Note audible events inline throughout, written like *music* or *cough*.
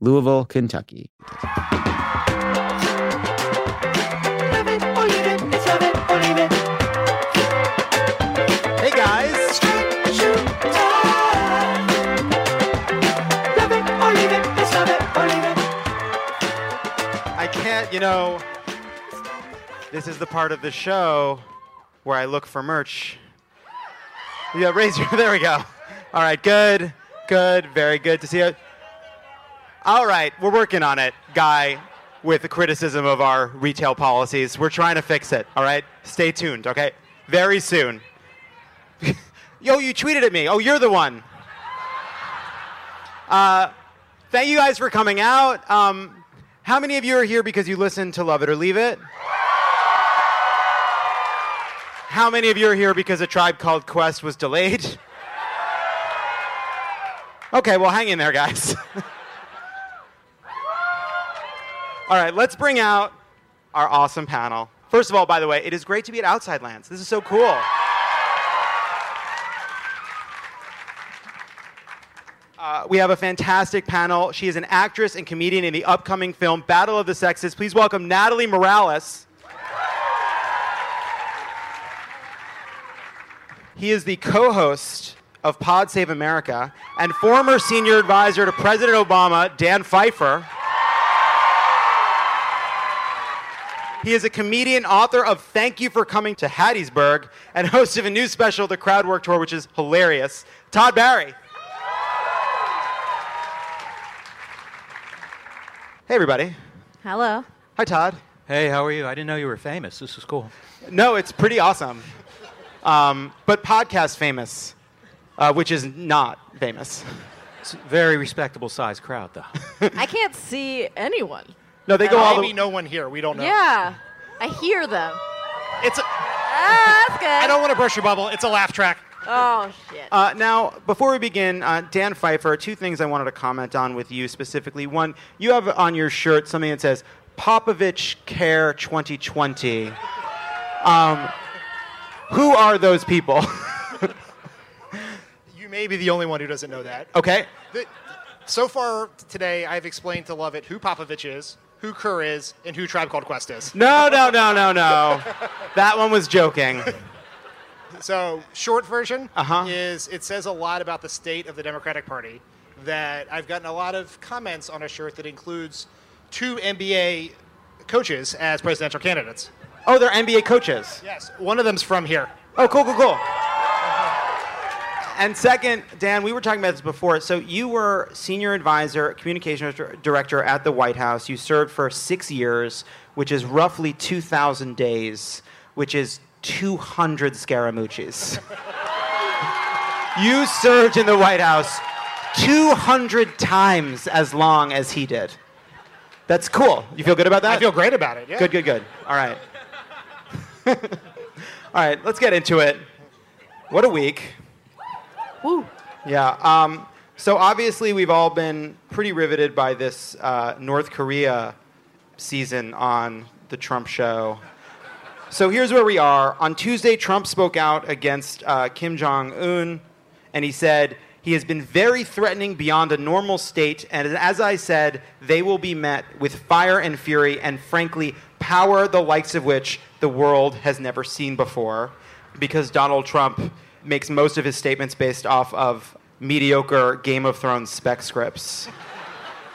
Louisville, Kentucky. Hey guys. I can't, you know, this is the part of the show where I look for merch. Yeah, raise your, *laughs* there we go. All right, good, good, very good to see you. All right, we're working on it, guy with the criticism of our retail policies. We're trying to fix it, all right? Stay tuned, okay? Very soon. *laughs* Yo, you tweeted at me. Oh, you're the one. Uh, thank you guys for coming out. Um, how many of you are here because you listened to Love It or Leave It? How many of you are here because a tribe called Quest was delayed? *laughs* Okay, well, hang in there, guys. *laughs* all right, let's bring out our awesome panel. First of all, by the way, it is great to be at Outside Lands. This is so cool. Uh, we have a fantastic panel. She is an actress and comedian in the upcoming film Battle of the Sexes. Please welcome Natalie Morales. He is the co host of Pod Save America and former senior advisor to President Obama, Dan Pfeiffer. He is a comedian, author of Thank You for Coming to Hattiesburg, and host of a new special, The Crowd Work Tour, which is hilarious. Todd Barry. Hey, everybody. Hello. Hi, Todd. Hey, how are you? I didn't know you were famous. This is cool. No, it's pretty awesome. Um, but podcast famous, uh, which is not famous. It's a very respectable sized crowd, though. *laughs* I can't see anyone. No, they go all Maybe the no one here. We don't know. Yeah. I hear them. It's. A, Ah, that's good. I don't want to burst your bubble. It's a laugh track. Oh, shit. Uh, now, before we begin, uh, Dan Pfeiffer, two things I wanted to comment on with you specifically. One, you have on your shirt something that says Popovich Kerr 2020. Um, who are those people? *laughs* You may be the only one who doesn't know that. okay. The- so far today, I've explained to Lovett who Popovich is, who Kerr is, and who Tribe Called Quest is. No, no, no, no, no. That one was joking. *laughs* So, short version Uh-huh. is it says a lot about the state of the Democratic Party. That I've gotten a lot of comments on a shirt that includes two NBA coaches as presidential candidates. Oh, they're NBA coaches. Yes, one of them's from here. Oh, cool, cool, cool. And second, Dan, we were talking about this before. So you were senior advisor, communications director at the White House. You served for six years, which is roughly 2,000 days, which is 200 Scaramucci's. you served in the White House 200 times as long as he did. That's cool. You feel good about that? I feel great about it. Yeah. Good, good, good. All right. *laughs* All right, let's get into it. What a week. Woo. Yeah. Um, so obviously, we've all been pretty riveted by this uh, North Korea season on the Trump show. So here's where we are. On Tuesday, Trump spoke out against uh, Kim Jong Un, and he said he has been very threatening beyond a normal state. And as I said, they will be met with fire and fury, and frankly, power the likes of which the world has never seen before, because Donald Trump makes most of his statements based off of mediocre Game of Thrones spec scripts.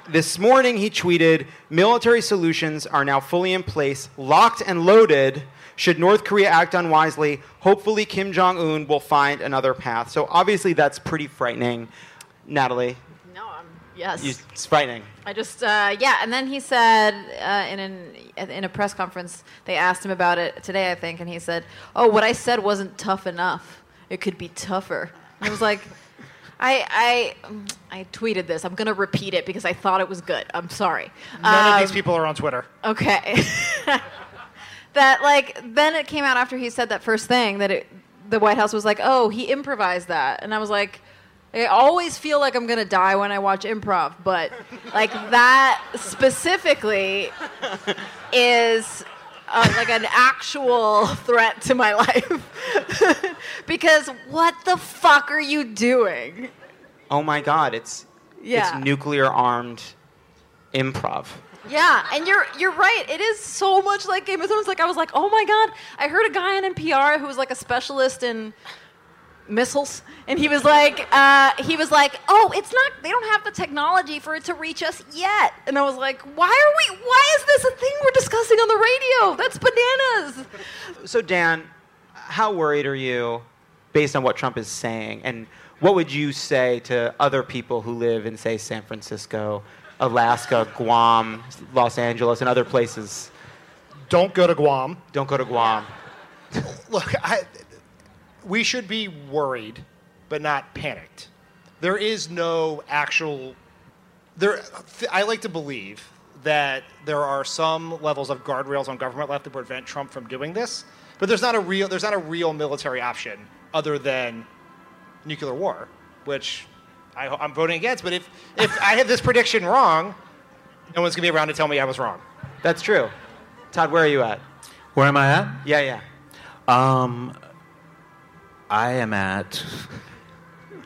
This morning, he tweeted Military solutions are now fully in place, locked and loaded. Should North Korea act unwisely, hopefully Kim Jong Un will find another path. So obviously that's pretty frightening. Natalie, No, I'm yes. you, it's frightening. I just uh, yeah, and then he said uh, in an in a press conference they asked him about it today, I think, and he said, "Oh, what I said wasn't tough enough. It could be tougher." And I was like, I I I tweeted this. I'm gonna repeat it because I thought it was good. I'm sorry. None of Um, these people are on Twitter. Okay. *laughs* that like then it came out after he said that first thing that it, the White House was like, "Oh, he improvised that," and I was like. I always feel like I'm gonna die when I watch improv, but like that specifically is uh, like an actual threat to my *laughs* life. because what the fuck are you doing? Oh my God, it's Yeah. it's nuclear armed improv. Yeah, and you're you're right. It is so much like Game of Thrones. Like I was like, oh my god. I heard a guy on NPR who was like a specialist in missiles, and he was like, uh, he was like, oh, it's not. They don't have the technology for it to reach us yet. And I was like, why are we? Why is this a thing we're discussing on the radio? That's bananas. So Dan, how worried are you based on what Trump is saying? And what would you say to other people who live in say San Francisco, Alaska, Guam, Los Angeles and other places? Don't go to Guam. Don't go to Guam. Look, I, we should be worried, but not panicked. There is no actual. There, I like to believe that there are some levels of guardrails on government left to prevent Trump from doing this, but there's not a real. There's not a real military option other than nuclear war, which I, I'm voting against. But if if I have this prediction wrong, no one's gonna be around to tell me I was wrong. That's true. Todd, where are you at? Where am I at? Yeah, yeah. Um, I am at.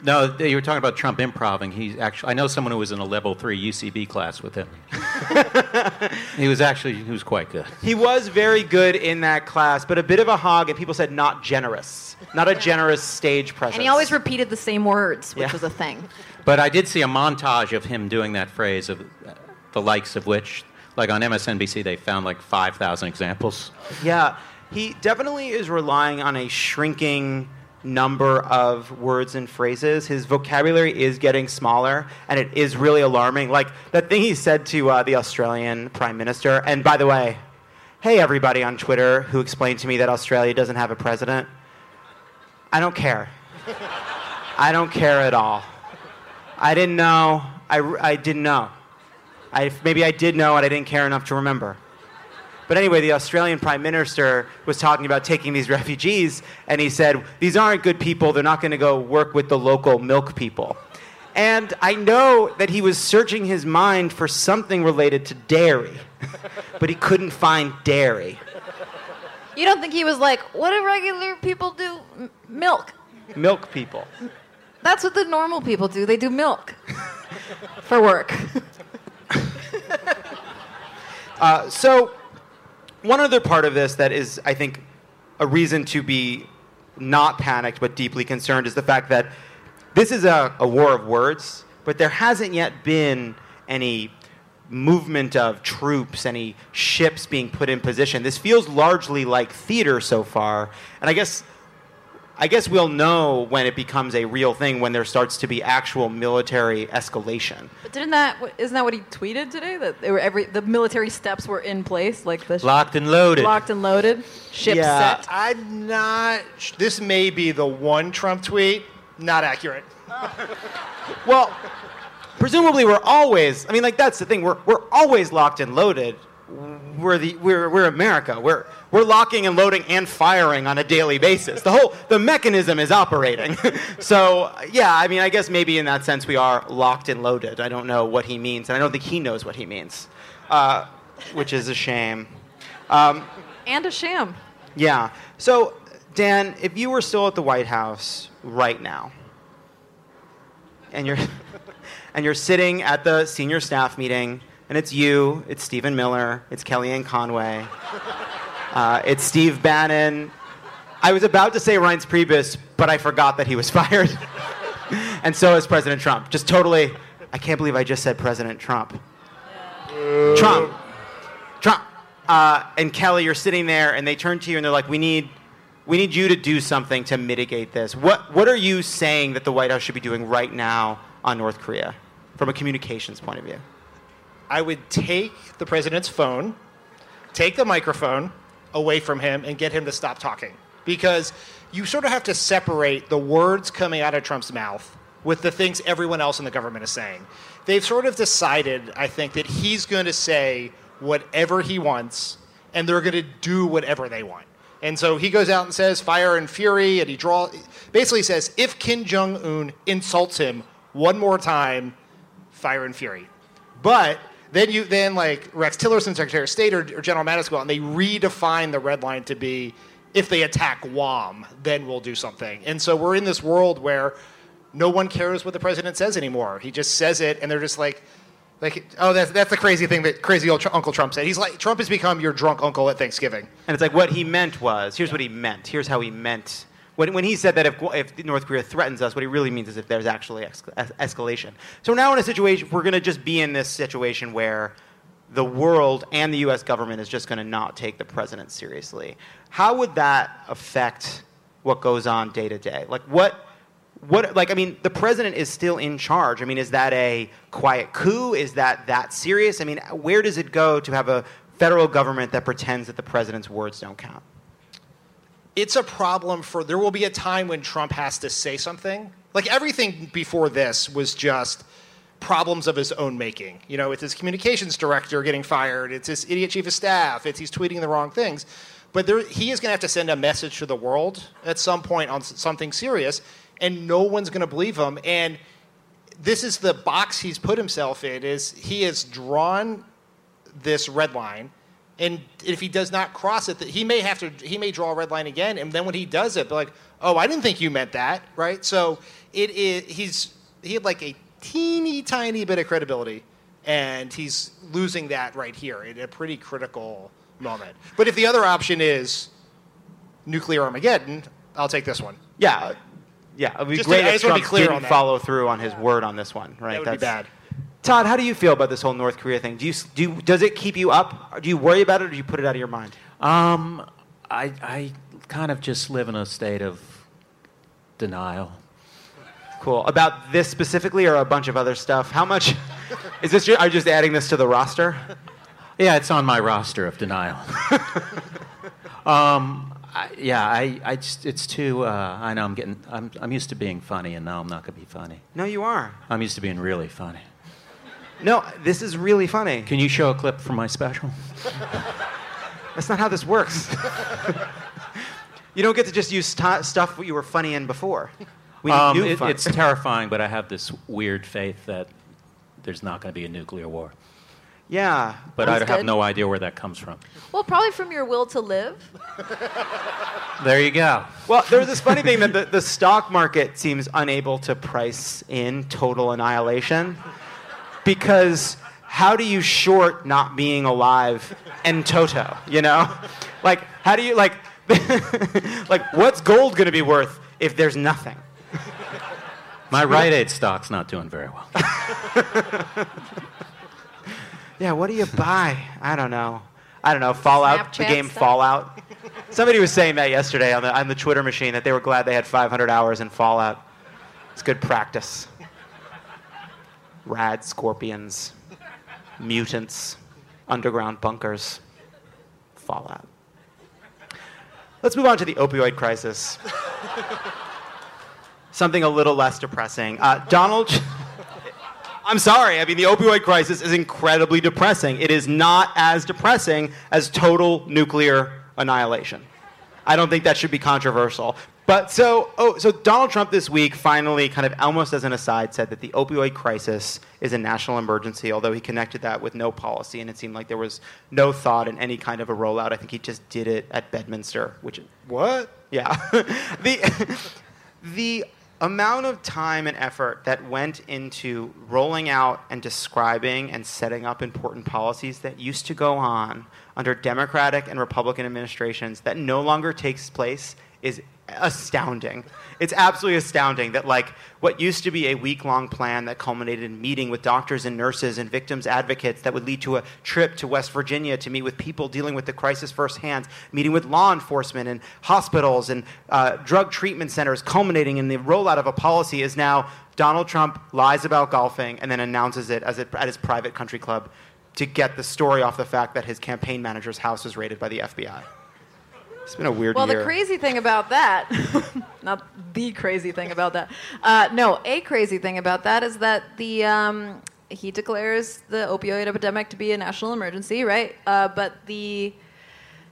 No, you were talking about Trump improving. He's actually. I know someone who was in a level three UCB class with him. *laughs* he was actually. He was quite good. He was very good in that class, but a bit of a hog, and people said not generous. Not a generous stage presence. And he always repeated the same words, which Yeah. was a thing. But I did see a montage of him doing that phrase of uh, the likes of which, like on MSNBC, they found like five thousand examples. Yeah, he definitely is relying on a shrinking number of words and phrases. His vocabulary is getting smaller, and it is really alarming. Like that thing he said to uh, the Australian Prime Minister. And by the way, hey, everybody on Twitter who explained to me that Australia doesn't have a president. I don't care. I don't care at all. I didn't know. I, I didn't know. I, maybe I did know and I didn't care enough to remember. But anyway, the Australian Prime Minister was talking about taking these *laughs* refugees, and he said, These aren't good people. They're not going to go work with the local milk people. And I know that he was searching his mind for something related to dairy, *laughs* but he couldn't find dairy. You don't think he was like, what do regular people do? M- milk. Milk people. That's what the normal people do. They do milk *laughs* for work. Uh, so, one other part of this that is, I think, a reason to be not panicked but deeply concerned is the fact that this is a, a war of words, but there hasn't yet been any movement of troops, any ships being put in position. This feels largely like theater so far, and I guess. I guess we'll know when it becomes a real thing when there starts to be actual military escalation. But didn't that isn't that what he tweeted today? That they were every the military steps were in place, like the Locked and loaded. locked and loaded, ship Yeah. set. I'm not. This may be the one Trump tweet. Not accurate. *laughs* Well, presumably we're always. I mean, like that's the thing. We're we're always locked and loaded. We're the we're we're America. We're we're locking and loading and firing on a daily basis. The whole the mechanism is operating. *laughs* so yeah, I mean, I guess maybe in that sense we are locked and loaded. I don't know what he means, and I don't think he knows what he means, uh, which is a shame. Um, And a sham. yeah. So, Dan, if you were still at the White House right now, and you're *laughs* and you're sitting at the senior staff meeting, and it's you, it's Stephen Miller, it's Kellyanne Conway, uh, it's Steve Bannon. I was about to say Reince Priebus, but I forgot that he was *laughs* fired, and so is President Trump. Just totally. I can't believe I just said President Trump. Trump. Trump. uh, and Kelly, you're sitting there, and they turn to you and they're like, "We need, we need you to do something to mitigate this." What What are you saying that the White House should be doing right now on North Korea, from a communications point of view? I would take the president's phone, take the microphone away from him, and get him to stop talking. Because you sort of have to separate the words coming out of Trump's mouth with the things everyone else in the government is saying. They've sort of decided, I think, that he's going to say whatever he wants, and they're going to do whatever they want. And so he goes out and says fire and fury, and he draw basically says if Kim Jong Un insults him one more time, fire and fury. But then you then like Rex Tillerson, Secretary of State, or, or General Mattis go out and they redefine the red line to be if they attack Guam, then we'll do something. And so we're in this world where no one cares what the president says anymore. He just says it, and they're just like, like, oh, that's that's the crazy thing that crazy old tr- Uncle Trump said. He's like, Trump has become your drunk uncle at Thanksgiving. And it's like what he meant was here's what he meant. Here's how he meant. When, when he said that if, if North Korea threatens us, what he really means is if there's actually ex- es- escalation. So now in a situation, we're going to just be in this situation where the world and the U.S. government is just going to not take the president seriously. How would that affect what goes on day to day? Like what? What like I mean, the president is still in charge. I mean, is that a quiet coup? Is that that serious? I mean, where does it go to have a federal government that pretends that the president's words don't count? It's a problem for there will be a time when Trump has to say something. Like everything before this was just problems of his own making. You know, it's his communications director getting fired, it's his idiot chief of staff, it's he's tweeting the wrong things. But there, he is going to have to send a message to the world at some point on something serious, and no one's going to believe him. And this is the box he's put himself in. Is he has drawn this red line, and if he does not cross it, that he may have to. He may draw a red line again, and then when he does it, be like, "Oh, I didn't think you meant that," right? So it is. He's he had like a teeny tiny bit of credibility, and he's losing that right here at a pretty critical moment. But if the other option is nuclear Armageddon, I'll take this one. Yeah, yeah. It would be Just great to- if just wanna be Trump clear didn't follow through on his word on this one. Right? That would be bad. Todd, how do you feel about this whole North Korea thing? Do you, do you, does it keep you up? Do you worry about it, or do you put it out of your mind? Um, I, I kind of just live in a state of denial. Cool. About this specifically, or a bunch of other stuff? How much *laughs* is this? Are you just adding this to the roster? Yeah, it's on my roster of denial. *laughs* um, I, yeah, I, I just, it's too. Uh, I know I'm getting. I'm, I'm used to being funny, and now I'm not going to be funny. No, you are. I'm used to being really funny. No, this is really funny. Can you show a clip from my special? That's not how this works. you don't get to just use st- stuff you were funny in before. We Um, new it- fun. it's terrifying, but I have this weird faith that there's not going to be a nuclear war. yeah. But I have good. no idea where that comes from. Well, probably from your will to live. There you go. Well, there's this funny thing that the, the stock market seems unable to price in total annihilation because how do you short not being alive and toto, you know? Like, how do you, like, *laughs* like what's gold going to be worth if there's nothing? My Rite Aid stock's not doing very well. *laughs* Yeah, what do you buy? I don't know. I don't know. Fallout, the game stuff? Fallout. Somebody was saying that yesterday on the, on the Twitter machine that they were glad they had 500 hours in Fallout. It's good practice. Rad scorpions, mutants, underground bunkers, Fallout. Let's move on to the opioid crisis. Something a little less depressing. Uh, Donald. I'm sorry. I mean, the opioid crisis is incredibly depressing. It is not as depressing as total nuclear annihilation. I don't think that should be controversial. But so, oh, so Donald Trump this week finally, kind of almost as an aside, said that the opioid crisis is a national emergency. Although he connected that with no policy, and it seemed like there was no thought in any kind of a rollout. I think he just did it at Bedminster, which What? yeah. *laughs* the, *laughs* the amount of time and effort that went into rolling out and describing and setting up important policies that used to go on under Democratic and Republican administrations that no longer takes place is astounding. It's absolutely astounding that like what used to be a week-long plan that culminated in meeting with doctors and nurses and victims advocates that would lead to a trip to West Virginia to meet with people dealing with the crisis firsthand, meeting with law enforcement and hospitals and uh, drug treatment centers, culminating in the rollout of a policy is now Donald Trump lies about golfing and then announces it a, at his private country club to get the story off the fact that his campaign manager's house was raided by the FBI. It's been a weird Well, year. the crazy thing about that, *laughs* not the crazy thing about that, uh, no, a crazy thing about that is that the um, he declares the opioid epidemic to be a national emergency, right? Uh, but the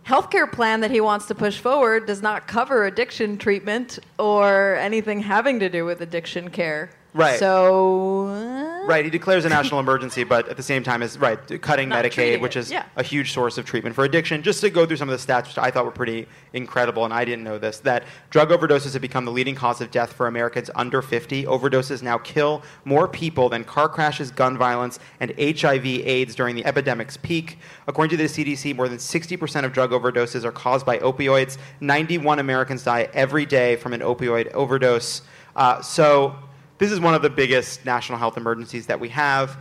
healthcare plan that he wants to push forward does not cover addiction treatment or anything having to do with addiction care. Right. So. uh, Right, he declares a national emergency, but at the same time is right cutting Medicaid, which is yeah. a huge source of treatment for addiction. Just to go through some of the stats, which I thought were pretty incredible, and I didn't know this, that drug overdoses have become the leading cause of death for Americans under 50. Overdoses now kill more people than car crashes, gun violence, and HIV/AIDS during the epidemic's peak. According to the CDC, more than 60% of drug overdoses are caused by opioids. 91 Americans die every day from an opioid overdose. Uh, so this is one of the biggest national health emergencies that we have.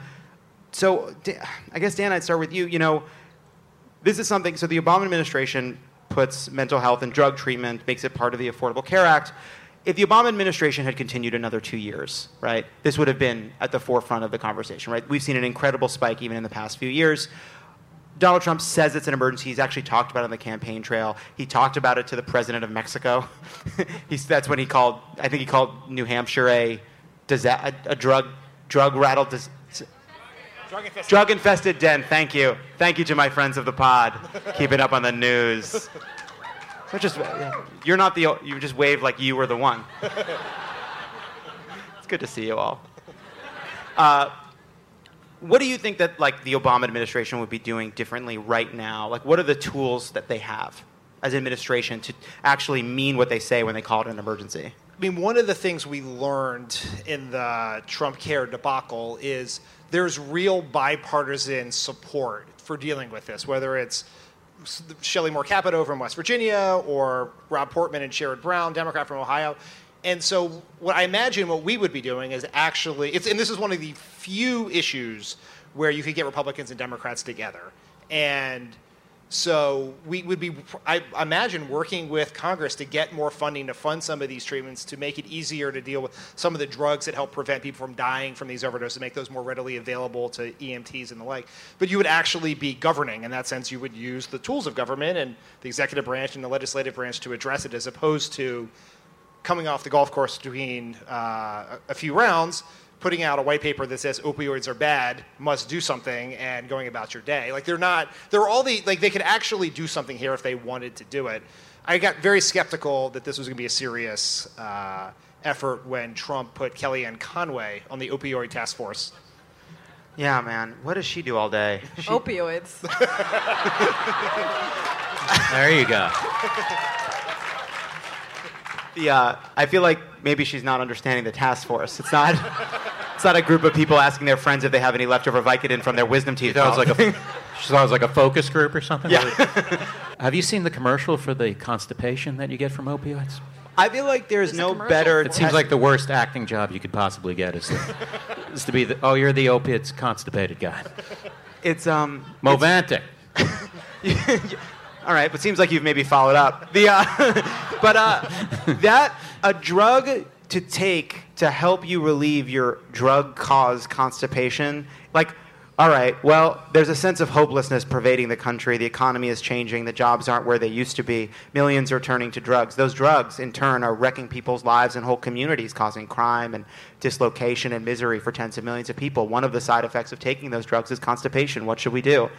So, I guess Dan, I'd start with you. You know, this is something. So the Obama administration puts mental health and drug treatment, makes it part of the Affordable Care Act. If the Obama administration had continued another two years, right, this would have been at the forefront of the conversation, right? We've seen an incredible spike even in the past few years. Donald Trump says it's an emergency. He's actually talked about it on the campaign trail. He talked about it to the president of Mexico. *laughs* That's when he called, I think he called New Hampshire a, disa- a, a drug, drug rattled, dis- Drug infested. drug infested den. Thank you. Thank you to my friends of the pod. Keep it up on the news. So just, you're not the, you just wave like you were the one. It's good to see you all. Uh, what do you think that like the Obama administration would be doing differently right now? Like, what are the tools that they have as administration to actually mean what they say when they call it an emergency? I mean, one of the things we learned in the Trump care debacle is there's real bipartisan support for dealing with this, whether it's Shelley Moore Capito from West Virginia or Rob Portman and Sherrod Brown, Democrat from Ohio. And so, what I imagine what we would be doing is actually, and this is one of the few issues where you could get Republicans and Democrats together. And so we would be, I imagine, working with Congress to get more funding to fund some of these treatments to make it easier to deal with some of the drugs that help prevent people from dying from these overdoses, make those more readily available to EMTs and the like. But you would actually be governing. In that sense, you would use the tools of government and the executive branch and the legislative branch to address it, as opposed to coming off the golf course between uh, a few rounds, putting out a white paper that says opioids are bad, must do something, and going about your day. Like they're not. They're all the like they could actually do something here if they wanted to do it. I got very skeptical that this was going to be a serious uh, effort when Trump put Kellyanne Conway on the opioid task force. Yeah, man. What does she do all day? She, Opioids. There you go. The, uh, I feel like maybe she's not understanding the task force. It's not. *laughs* It's not a group of people asking their friends if they have any leftover Vicodin from their wisdom teeth. That was like a, *laughs* sounds like a focus group or something. Yeah. *laughs* Have you seen the commercial for the constipation that you get from opioids? I feel like there's There's no better. for It seems like the worst acting job you could possibly get is to, is to be the oh you're the opiates constipated guy. it's um. Movantik. All right, but seems like you've maybe followed up. The uh, *laughs* but uh, that a drug to take to help you relieve your drug-caused constipation, like. All right. Well, there's a sense of hopelessness pervading the country. The economy is changing. The jobs aren't where they used to be. Millions are turning to drugs. Those drugs, in turn, are wrecking people's lives and whole communities, causing crime and dislocation and misery for tens of millions of people. One of the side effects of taking those drugs is constipation. What should we do?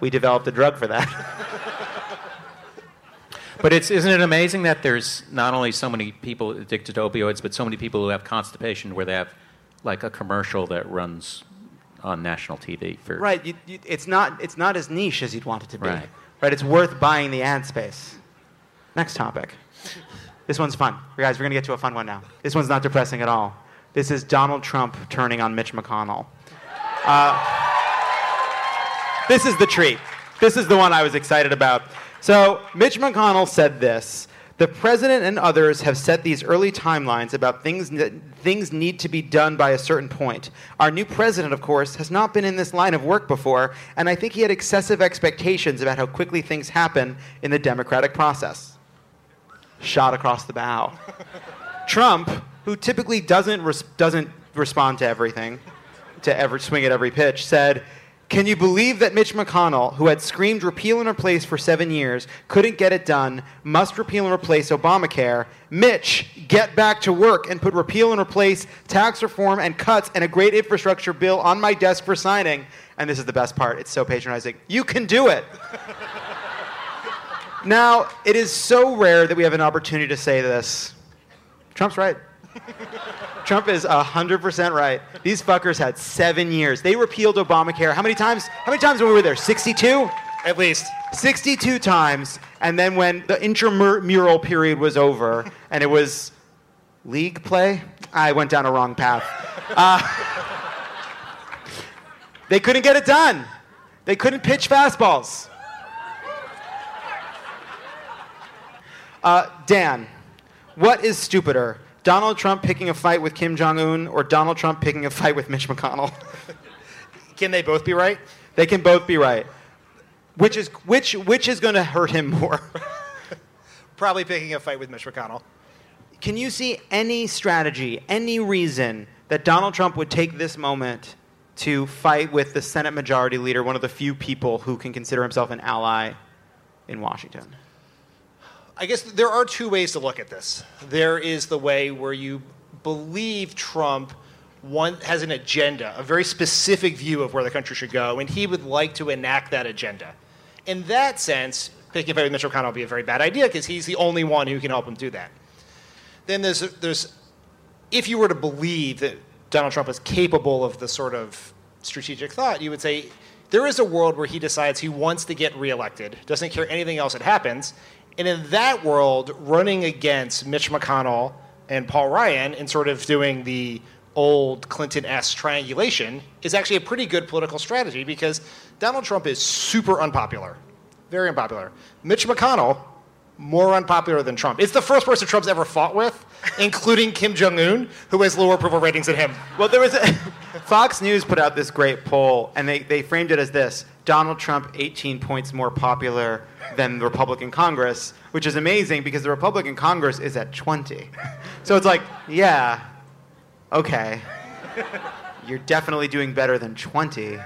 We developed a drug for that. *laughs* But it's isn't it amazing that there's not only so many people addicted to opioids, but so many people who have constipation where they have like a commercial that runs on national TV for Right. You, you, it's not. It's not as niche as you'd want it to be. Right. Right. It's worth buying the ad space. Next topic. This one's fun, guys. We're gonna get to a fun one now. This one's not depressing at all. This is Donald Trump turning on Mitch McConnell. Uh, this is the treat. This is the one I was excited about. So Mitch McConnell said this. The president and others have set these early timelines about things that things need to be done by a certain point. Our new president, of course, has not been in this line of work before, and I think he had excessive expectations about how quickly things happen in the democratic process. Shot across the bow. *laughs* Trump, who typically doesn't res- doesn't respond to everything, to ever swing at every pitch, said, Can you believe that Mitch McConnell, who had screamed repeal and replace for seven years, couldn't get it done, must repeal and replace Obamacare? Mitch, get back to work and put repeal and replace, tax reform, and cuts and a great infrastructure bill on my desk for signing. And this is the best part, it's so patronizing. You can do it. *laughs* now, it is so rare that we have an opportunity to say this. Trump's right. Trump is 100% right. These fuckers had seven years. They repealed Obamacare. How many times? How many times when we were there? 62? At least. 62 times. And then when the intramural period was over and it was league play, I went down a wrong path. Uh, *laughs* they couldn't get it done. They couldn't pitch fastballs. Uh, Dan, what is stupider? Donald Trump picking a fight with Kim Jong un or Donald Trump picking a fight with Mitch McConnell? *laughs* Can they both be right? They can both be right. Which is, which, which is going to hurt him more? *laughs* Probably picking a fight with Mitch McConnell. Can you see any strategy, any reason that Donald Trump would take this moment to fight with the Senate Majority Leader, one of the few people who can consider himself an ally in Washington? I guess there are two ways to look at this. There is the way where you believe Trump one, has an agenda, a very specific view of where the country should go, and he would like to enact that agenda. In that sense, picking a fight with Mitch McConnell would be a very bad idea because he's the only one who can help him do that. Then there's, there's, if you were to believe that Donald Trump is capable of the sort of strategic thought, you would say there is a world where he decides he wants to get reelected, doesn't care anything else that happens, and in that world, running against Mitch McConnell and Paul Ryan and sort of doing the old Clinton S triangulation is actually a pretty good political strategy because Donald Trump is super unpopular, very unpopular. Mitch McConnell, more unpopular than Trump. It's the first person Trump's ever fought with, *laughs* including Kim Jong Un, who has lower approval ratings than him. Well, there was a, *laughs* Fox News put out this great poll, and they, they framed it as this Donald Trump 18 points more popular than the Republican Congress, which is amazing because the Republican Congress is at 20. So it's like, yeah, okay. You're definitely doing better than 20.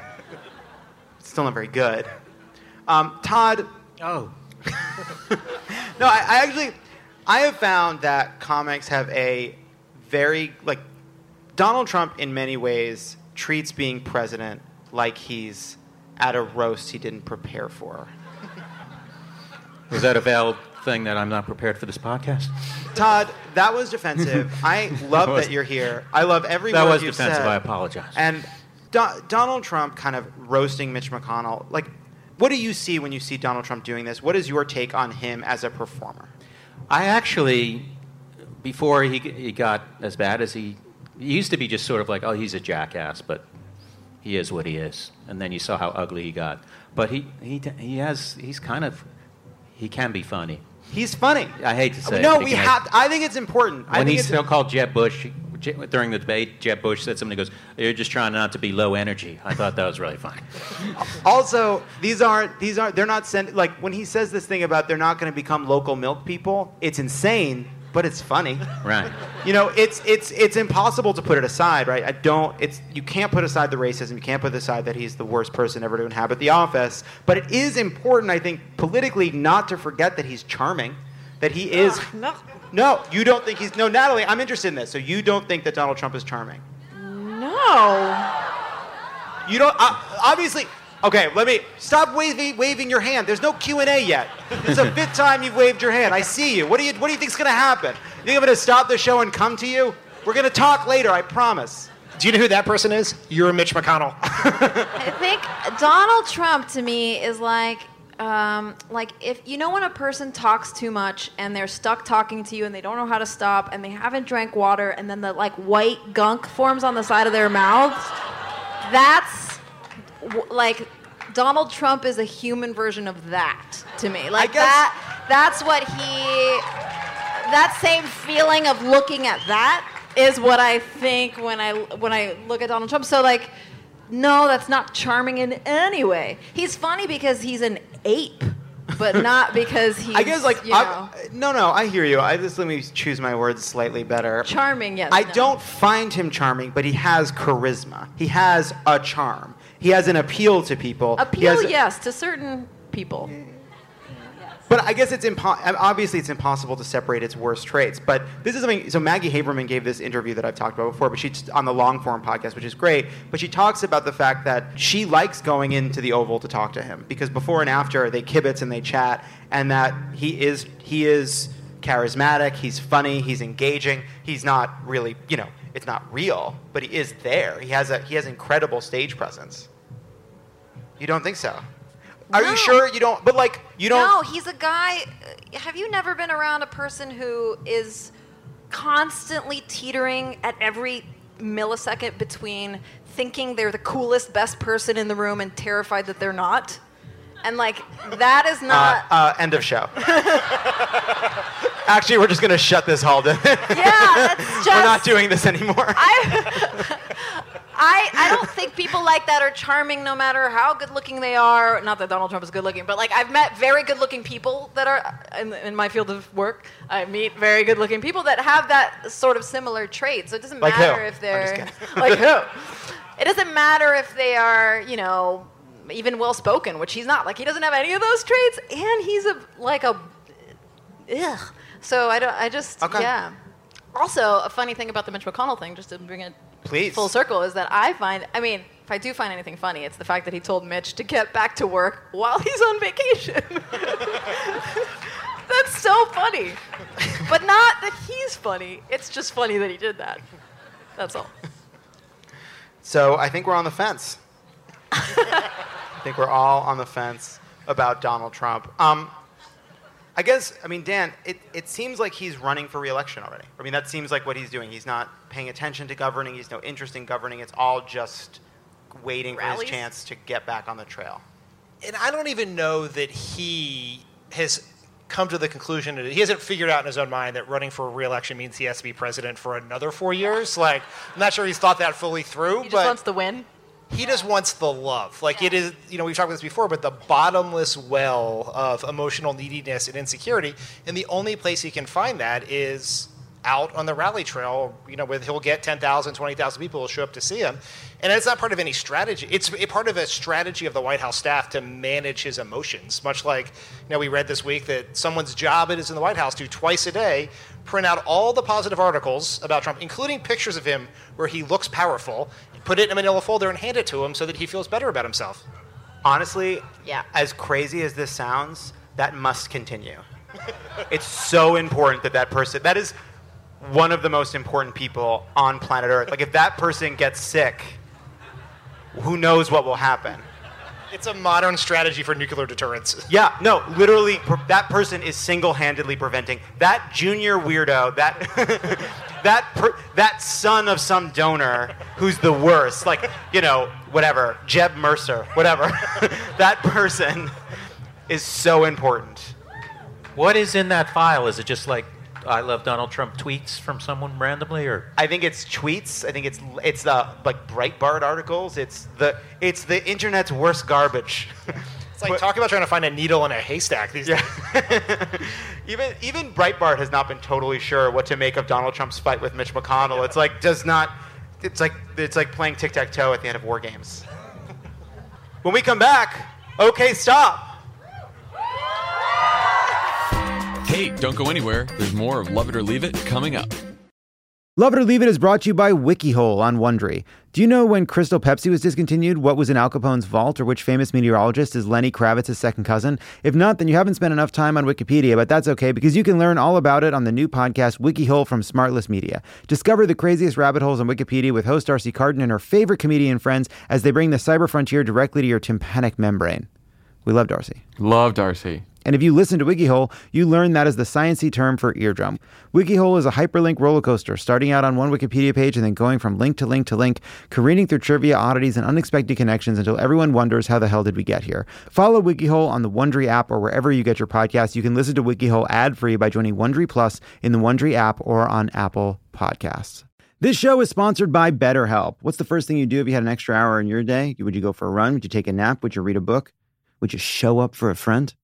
It's still not very good. Um, Todd. Oh. *laughs* no, I, I actually, I have found that comics have a very, like, Donald Trump in many ways treats being president like he's at a roast he didn't prepare for. Was that a valid thing that I'm not prepared for this podcast? Todd, that was defensive. *laughs* I love that, was- that you're here. I love every That word was you defensive. said. I apologize. And Do- Donald Trump kind of roasting Mitch McConnell. Like, what do you see when you see Donald Trump doing this? What is your take on him as a performer? I actually, before he, he got as bad as he, he used to be just sort of like, oh, he's a jackass, but he is what he is. And then you saw how ugly he got. But he, he, he has, he's kind of, he can be funny. He's funny. I hate to say it, no, we can- have. I think it's important. I When think he it's, still called Jeb Bush, during the debate, Jeb Bush said something, he goes, you're just trying not to be low energy. I thought that was really funny. *laughs* also these aren't these aren't they're not sent like when he says this thing about they're not going to become local milk people. It's insane, but it's funny. Right. You know, it's it's it's impossible to put it aside, right? I don't. It's you can't put aside the racism. You can't put aside that he's the worst person ever to inhabit the office. But it is important, I think, politically, not to forget that he's charming. That he is. No. No, you don't think he's. No, Natalie, I'm interested in this. So you don't think that Donald Trump is charming? No. You don't. Uh, obviously. Okay, let me stop waving, waving your hand. There's no Q and A yet. It's the *laughs* fifth time you've waved your hand. I see you. What do you What do you think's gonna happen? You think I'm gonna stop the show and come to you? We're gonna talk later. I promise. Do you know who that person is? You're Mitch McConnell. *laughs* I think Donald Trump to me is like, um, like if you know when a person talks too much and they're stuck talking to you and they don't know how to stop and they haven't drank water and then the like white gunk forms on the side of their mouth That's w- like Donald Trump is a human version of that to me. Like guess- that. That's what he. that same feeling of looking at that is what I think when I when I look at Donald Trump. So like, no, that's not charming in any way. He's funny because he's an ape, but *laughs* not because he's. I guess like you know, no, no. I hear you. I just let me choose my words slightly better. charming. Yes. I no. don't find him charming, but he has charisma. He has a charm. He has an appeal to people. Appeal. has- yes, to certain people. But I guess it's impo- obviously it's impossible to separate its worst traits. But this is something. So Maggie Haberman gave this interview that I've talked about before, but she's on the long form podcast, which is great. But she talks about the fact that she likes going into the Oval to talk to him because before and after they kibitz and they chat, and that he is he is charismatic, he's funny, he's engaging. He's not really, you know, it's not real, but he is there. He has a he has incredible stage presence. You don't think so? Are No. you sure you don't? But like you don't. No, he's a guy. Uh, have you never been around a person who is constantly teetering at every millisecond between thinking they're the coolest, best person in the room and terrified that they're not? And like that is Uh, not. uh, end of show. Actually, we're just gonna shut this hall down. yeah, that's just. *laughs* we're not doing this anymore. I, I, I don't think people like that are charming no matter how good looking they are. Not that Donald Trump is good looking, but like I've met very good looking people that are in, in my field of work. I meet very good looking people that have that sort of similar trait. So it doesn't Like who? matter if I'm they're *laughs* like who. *laughs* It doesn't matter if they are, you know, even well spoken, which he's not. Like he doesn't have any of those traits, and he's a like a ugh. So I don't. I just Okay. yeah. Also, a funny thing about the Mitch McConnell thing, just to bring it Please. full circle, is that I find. I mean, if I do find anything funny, it's the fact that he told Mitch to get back to work while he's on vacation. *laughs* That's so funny. But not that he's funny. It's just funny that he did that. That's all. So I think we're on the fence. I think we're all on the fence about Donald Trump. Um, I guess, I mean, Dan, it, it seems like he's running for reelection already. I mean, that seems like what he's doing. He's not paying attention to governing, he's no interest in governing. It's all just waiting for his chance to get back on the trail. and I don't even know that he has come to the conclusion that he hasn't figured out in his own mind that running for re-election means he has to be president for another four years. Like, I'm not sure he's thought that fully through, He just but wants to win. He just wants the love. Like it is, you know, we've talked about this before, but the bottomless well of emotional neediness and insecurity, and the only place he can find that is out on the rally trail. You know, where he'll get 10,000, 20,000 people will show up to see him, and it's not part of any strategy. It's part of a strategy of the White House staff to manage his emotions. Much like, you know, we read this week that someone's job it is in the White House to twice a day print out all the positive articles about Trump, including pictures of him where he looks powerful, put it in a manila folder and hand it to him so that he feels better about himself. Honestly, Yeah. as crazy as this sounds, that must continue. *laughs* it's so important that that person, that is one of the most important people on planet Earth. Like, if that person gets sick, who knows what will happen? It's a modern strategy for nuclear deterrence. *laughs* Yeah, no, literally, per- that person is single-handedly preventing that junior weirdo, that *laughs* that per- that son of some donor who's the worst, like you know, whatever, Jeb Mercer, whatever. *laughs* that person is so important. What is in that file? Is it just like I love Donald Trump tweets from someone randomly, or I think it's tweets. I think it's it's the like Breitbart articles. It's the it's the internet's worst garbage. It's *laughs* like talk about trying to find a needle in a haystack these days. *laughs* even even Breitbart has not been totally sure what to make of Donald Trump's fight with Mitch McConnell. It's like does not. It's like it's like playing tic tac toe at the end of war games. *laughs* when we come back, okay, stop. Hey, don't go anywhere. There's more of Love It or Leave It coming up. Love It or Leave It is brought to you by WikiHole on Wondery. Do you know when Crystal Pepsi was discontinued, what was in Al Capone's vault, or which famous meteorologist is Lenny Kravitz's second cousin? If not, then you haven't spent enough time on Wikipedia, but that's okay because you can learn all about it on the new podcast WikiHole from Smartless Media. Discover the craziest rabbit holes on Wikipedia with host Darcy Carden and her favorite comedian friends as they bring the cyber frontier directly to your tympanic membrane. We love Darcy. Love Darcy. And if you listen to WikiHole, you learn that is the sciency term for eardrum. WikiHole is a hyperlink roller coaster, starting out on one Wikipedia page and then going from link to link to link, careening through trivia, oddities, and unexpected connections until everyone wonders how the hell did we get here. Follow WikiHole on the Wondery app or wherever you get your podcasts. You can listen to WikiHole ad-free by joining Wondery Plus in the Wondery app or on Apple Podcasts. This show is sponsored by BetterHelp. What's the first thing you do if you had an extra hour in your day? Would you go for a run? Would you take a nap? Would you read a book? Would you show up for a friend?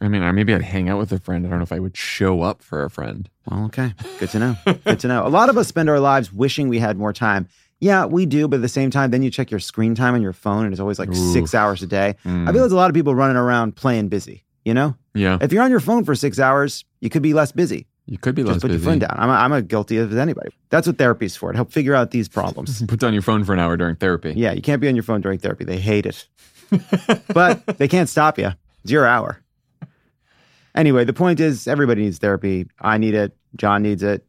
I mean, or maybe I'd hang out with a friend. I don't know if I would show up for a friend. Well, okay. Good to know. Good to know. A lot of us spend our lives wishing we had more time. Yeah, we do, but at the same time, then you check your screen time on your phone and it's always like Ooh. six hours a day. Mm. I feel there's a lot of people running around playing busy, you know? Yeah, If you're on your phone for six hours, you could be less busy. you could be Just less put busy. your phone down. I'm, a, I'm a guilty of anybody. That's what therapy's for, to help figure out these problems. *laughs* Put down your phone for an hour during therapy. yeah, you can't be on your phone during therapy. They hate it. *laughs* but they can't stop you. It's your hour. Anyway, the point is everybody needs therapy. I need it. John needs it.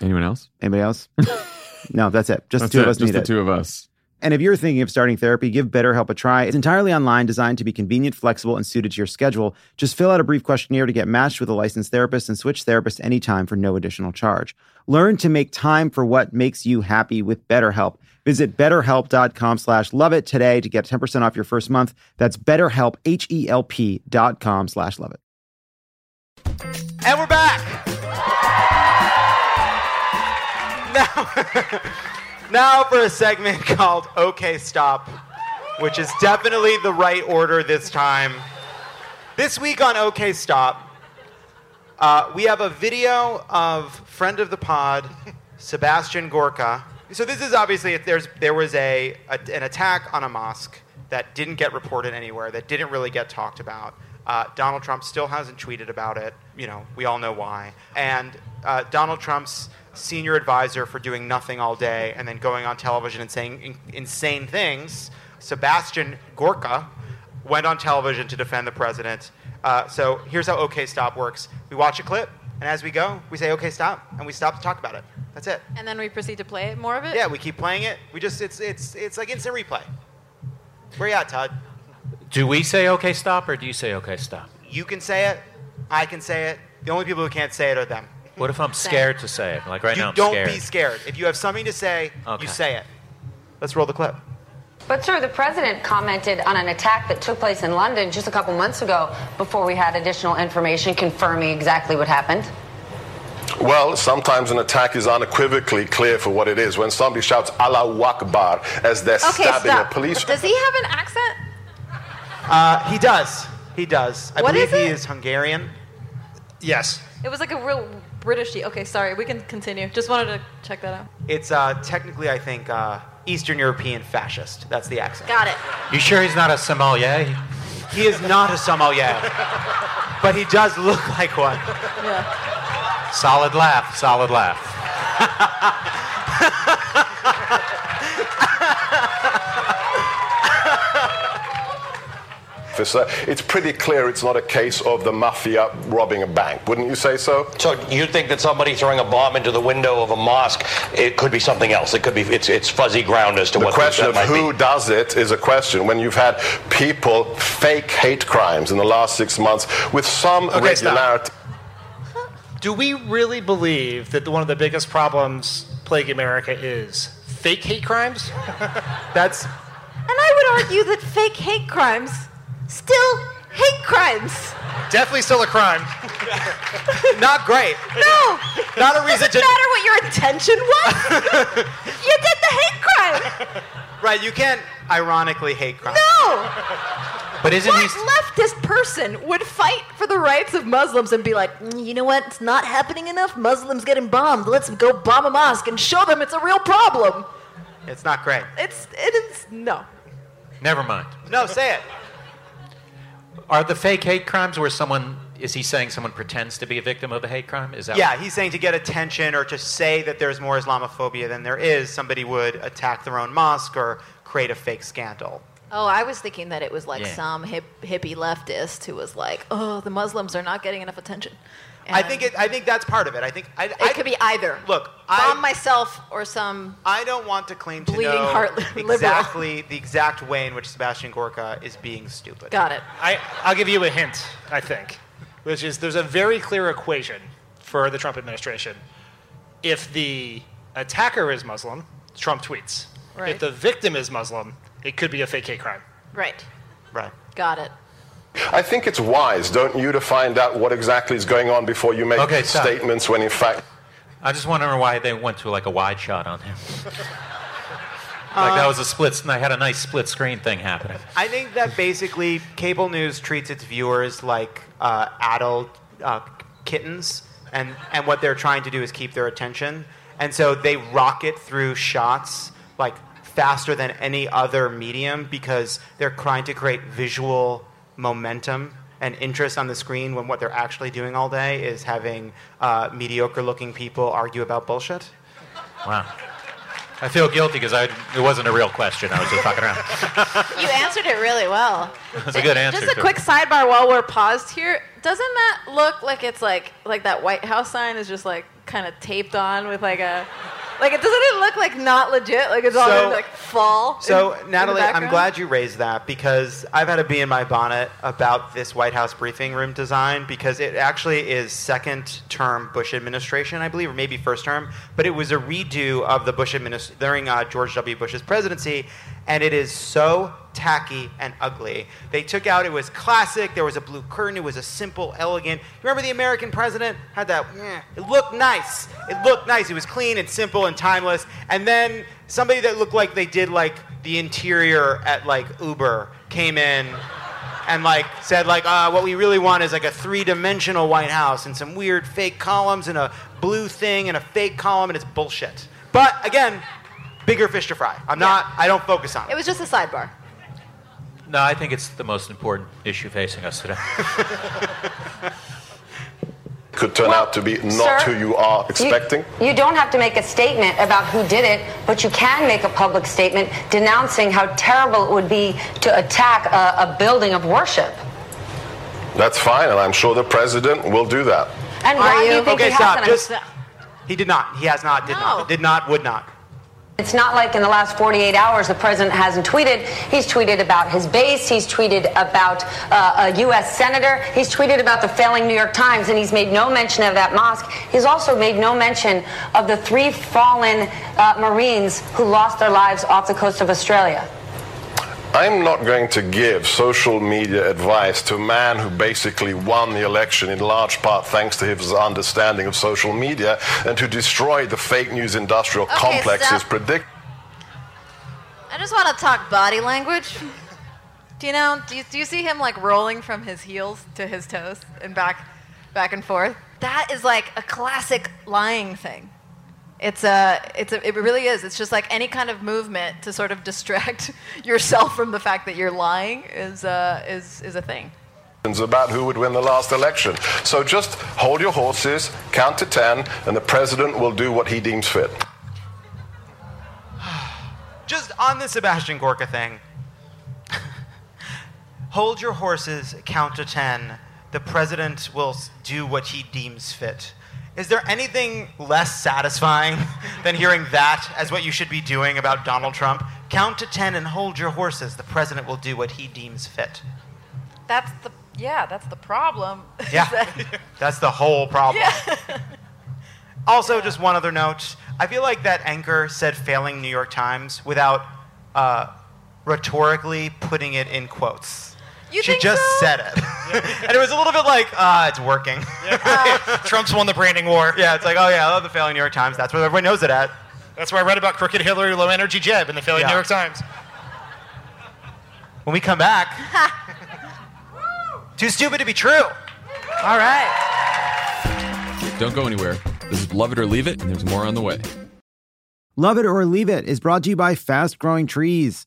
Anyone else? Anybody else? *laughs* no, that's it. Just That's the two it. of us Just the it. two of us. And if you're thinking of starting therapy, give BetterHelp a try. It's entirely online, designed to be convenient, flexible, and suited to your schedule. Just fill out a brief questionnaire to get matched with a licensed therapist and switch therapists anytime for no additional charge. Learn to make time for what makes you happy with BetterHelp. Visit betterhelp.com slash love it today to get 10% off your first month. That's betterhelp, H-E-L-P dot com slash love it. And we're back. Now, *laughs* now for a segment called OK Stop, which is definitely the right order this time. This week on OK Stop, uh, we have a video of friend of the pod, Sebastian Gorka. So this is obviously there's there was a, a an attack on a mosque that didn't get reported anywhere, that didn't really get talked about. Uh, Donald Trump still hasn't tweeted about it. You know, we all know why. And uh, Donald Trump's senior advisor for doing nothing all day and then going on television and saying in- insane things, Sebastian Gorka, went on television to defend the president. Uh, so here's how OK Stop works: we watch a clip, and as we go, we say OK Stop, and we stop to talk about it. That's it. And then we proceed to play it, more of it? Yeah, we keep playing it. We just it's it's it's like instant replay. Where you at, Todd? Do we say okay stop or do you say okay stop? You can say it. I can say it. The only people who can't say it are them. What if I'm scared to say it? Like right you now I'm don't scared. be scared. If you have something to say, Okay. you say it. Let's roll the clip. But, sir, the president commented on an attack that took place in London just a couple months ago before we had additional information confirming exactly what happened. Well, sometimes an attack is unequivocally clear for what it is. When somebody shouts Allahu Akbar as they're Okay, stabbing stop. a police. Officer. Does he have an accent? Uh, he does. He does. I What believe is he it? is Hungarian. Yes. It was like a real Britishy. Okay, sorry. We can continue. Just wanted to check that out. It's uh, technically, I think, uh, Eastern European fascist. That's the accent. Got it. You sure he's not a sommelier? He is not a sommelier, but he does look like one. Yeah. Solid laugh, solid laugh. *laughs* officer, it's pretty clear it's not a case of the mafia robbing a bank. Wouldn't you say so? So you think that somebody throwing a bomb into the window of a mosque, it could be something else. It could be it's it's fuzzy ground as to what The what question that of might who be. does it is a question when you've had people fake hate crimes in the last six months with some Okay, stop. regularity. Do we really believe that one of the biggest problems plaguing America is fake hate crimes? *laughs* That's And I would argue that fake hate crimes still hate crimes. Definitely still a crime. *laughs* not great. No. Not a reason Doesn't to. matter what your intention was. *laughs* you did the hate crime. Right, you can't ironically hate crime. No. But isn't What he? leftist person would fight for the rights of Muslims and be like, "Mm, you know what? It's not happening enough. Muslims getting bombed. Let's go bomb a mosque and show them it's a real problem. It's not great. It's it is no. Never mind. No, say it. Are the fake hate crimes where someone is he saying someone pretends to be a victim of a hate crime? Is that Yeah, he's saying to get attention or to say that there's more Islamophobia than there is, somebody would attack their own mosque or create a fake scandal. Oh, I was thinking that it was like Yeah. some hip, hippie leftist who was like, "Oh, the Muslims are not getting enough attention." I think it. I think that's part of it. I think I, it I could be either. Look, bomb I- myself or some. I don't want to claim to Bleeding know heart *laughs* liberal. exactly the exact way in which Sebastian Gorka is being stupid. Got it. I, I'll give you a hint, I think. which is there's a very clear equation for the Trump administration. If the attacker is Muslim, Trump tweets. Right. If the victim is Muslim, it could be a fake hate crime. Right. Right. Got it. I think it's wise, don't you, to find out what exactly is going on before you make Okay, statements when in fact I just wondering why they went to like a wide shot on him. like that was a split. They had a nice split screen thing happening. I think that basically cable news treats its viewers like uh, adult uh, kittens, and, and what they're trying to do is keep their attention. And so they rocket through shots like faster than any other medium because they're trying to create visual momentum and interest on the screen when what they're actually doing all day is having uh, mediocre looking people argue about bullshit. Wow. I feel guilty because I it wasn't a real question. I was just fucking around. You answered it really well. That's a good answer. Just a to it. quick sidebar while we're paused here. Doesn't that look like it's like like that White House sign is just like kind of taped on with like a like it doesn't it look like not legit like it's all So- gonna like fall. So, in- in Natalie, I'm glad you raised that because I've had to be in my bonnet about this White House briefing room design because it actually is second term Bush administration, I believe, or maybe first term, but it was a redo of the Bush administration during uh, George W. Bush's presidency, and it is so tacky and ugly. They took out, it was classic, there was a blue curtain, it was a simple, elegant. Remember the American president had that, "Meh." it looked nice. It looked nice. It was clean and simple and timeless. And then somebody that looked like they did like the interior at like Uber came in and like said like uh, what we really want is like a three-dimensional White House and some weird fake columns and a blue thing and a fake column and it's bullshit. But again, bigger fish to fry. I'm not. I don't focus on It it. was just a sidebar. No, I think it's the most important issue facing us today. *laughs* could turn Well, out to be not sir, who you are expecting. You, don't have to make a statement about who did it, but you can make a public statement denouncing how terrible it would be to attack a, a building of worship. That's fine, and I'm sure the president will do that. And Are why do you? you think Okay, he stop. hasn't? Just he did not. He has not. Did No. not. Did not. Would not. It's not like in the last 48 hours the president hasn't tweeted. He's tweeted about his base. He's tweeted about uh, a U.S. senator. He's tweeted about the failing New York Times, and he's made no mention of that mosque. He's also made no mention of the three fallen uh, Marines who lost their lives off the coast of Australia. I'm not going to give social media advice to a man who basically won the election in large part thanks to his understanding of social media and who destroyed the fake news industrial Okay, complex's predict. I just want to talk body language. Do you know? Do you, do you see him like rolling from his heels to his toes and back, back and forth? That is like a classic lying thing. It's a, it's a, it really is. It's just like any kind of movement to sort of *laughs* distract yourself from the fact that you're lying is, uh, is, is a thing. about who would win the last election. So just hold your horses, count to 10, and the president will do what he deems fit. *sighs* Just on the Sebastian Gorka thing. *laughs* Hold your horses, count to 10. The president will do what he deems fit. Is there anything less satisfying *laughs* than hearing that as what you should be doing about Donald Trump? Count to 10 and hold your horses. The president will do what he deems fit. That's the, yeah, that's the problem. *laughs* Yeah. That's the whole problem. Yeah. *laughs* Also, just one other note. I feel like that anchor said failing New York Times without uh, rhetorically putting it in quotes. You she think just so? said it. *laughs* and it was a little bit like, ah, it's working. *laughs* Trump's won the branding war. yeah, it's like, oh, yeah, I love the failing New York Times. That's what everybody knows it at. That's where I read about crooked Hillary low energy Jeb in the failing Yeah. New York Times. When we come back, *laughs* too stupid to be true. All right. Don't go anywhere. This is Love It or Leave It, and there's more on the way. Love It or Leave It is brought to you by Fast Growing Trees.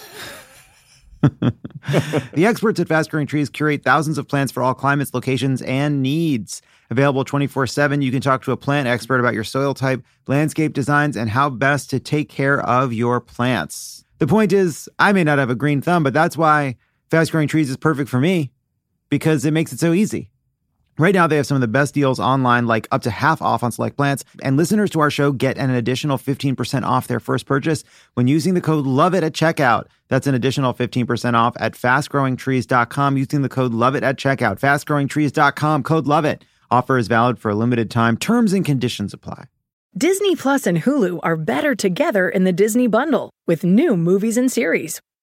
*laughs* the experts at Fast Growing Trees curate thousands of plants for all climates, locations, and needs. Available 24 7, you can talk to a plant expert about your soil type, landscape designs, and how best to take care of your plants. The point is, I may not have a green thumb, but that's why Fast Growing Trees is perfect for me because it makes it so easy. Right now, they have some of the best deals online, like up to half off on select plants. And listeners to our show get an additional 15% off their first purchase when using the code LOVEIT at checkout. That's an additional 15% off at fastgrowingtrees.com using the code LOVEIT at checkout. Fastgrowingtrees.com, code LOVEIT. Offer is valid for a limited time. Terms and conditions apply. Disney Plus and Hulu are better together in the Disney Bundle with new movies and series.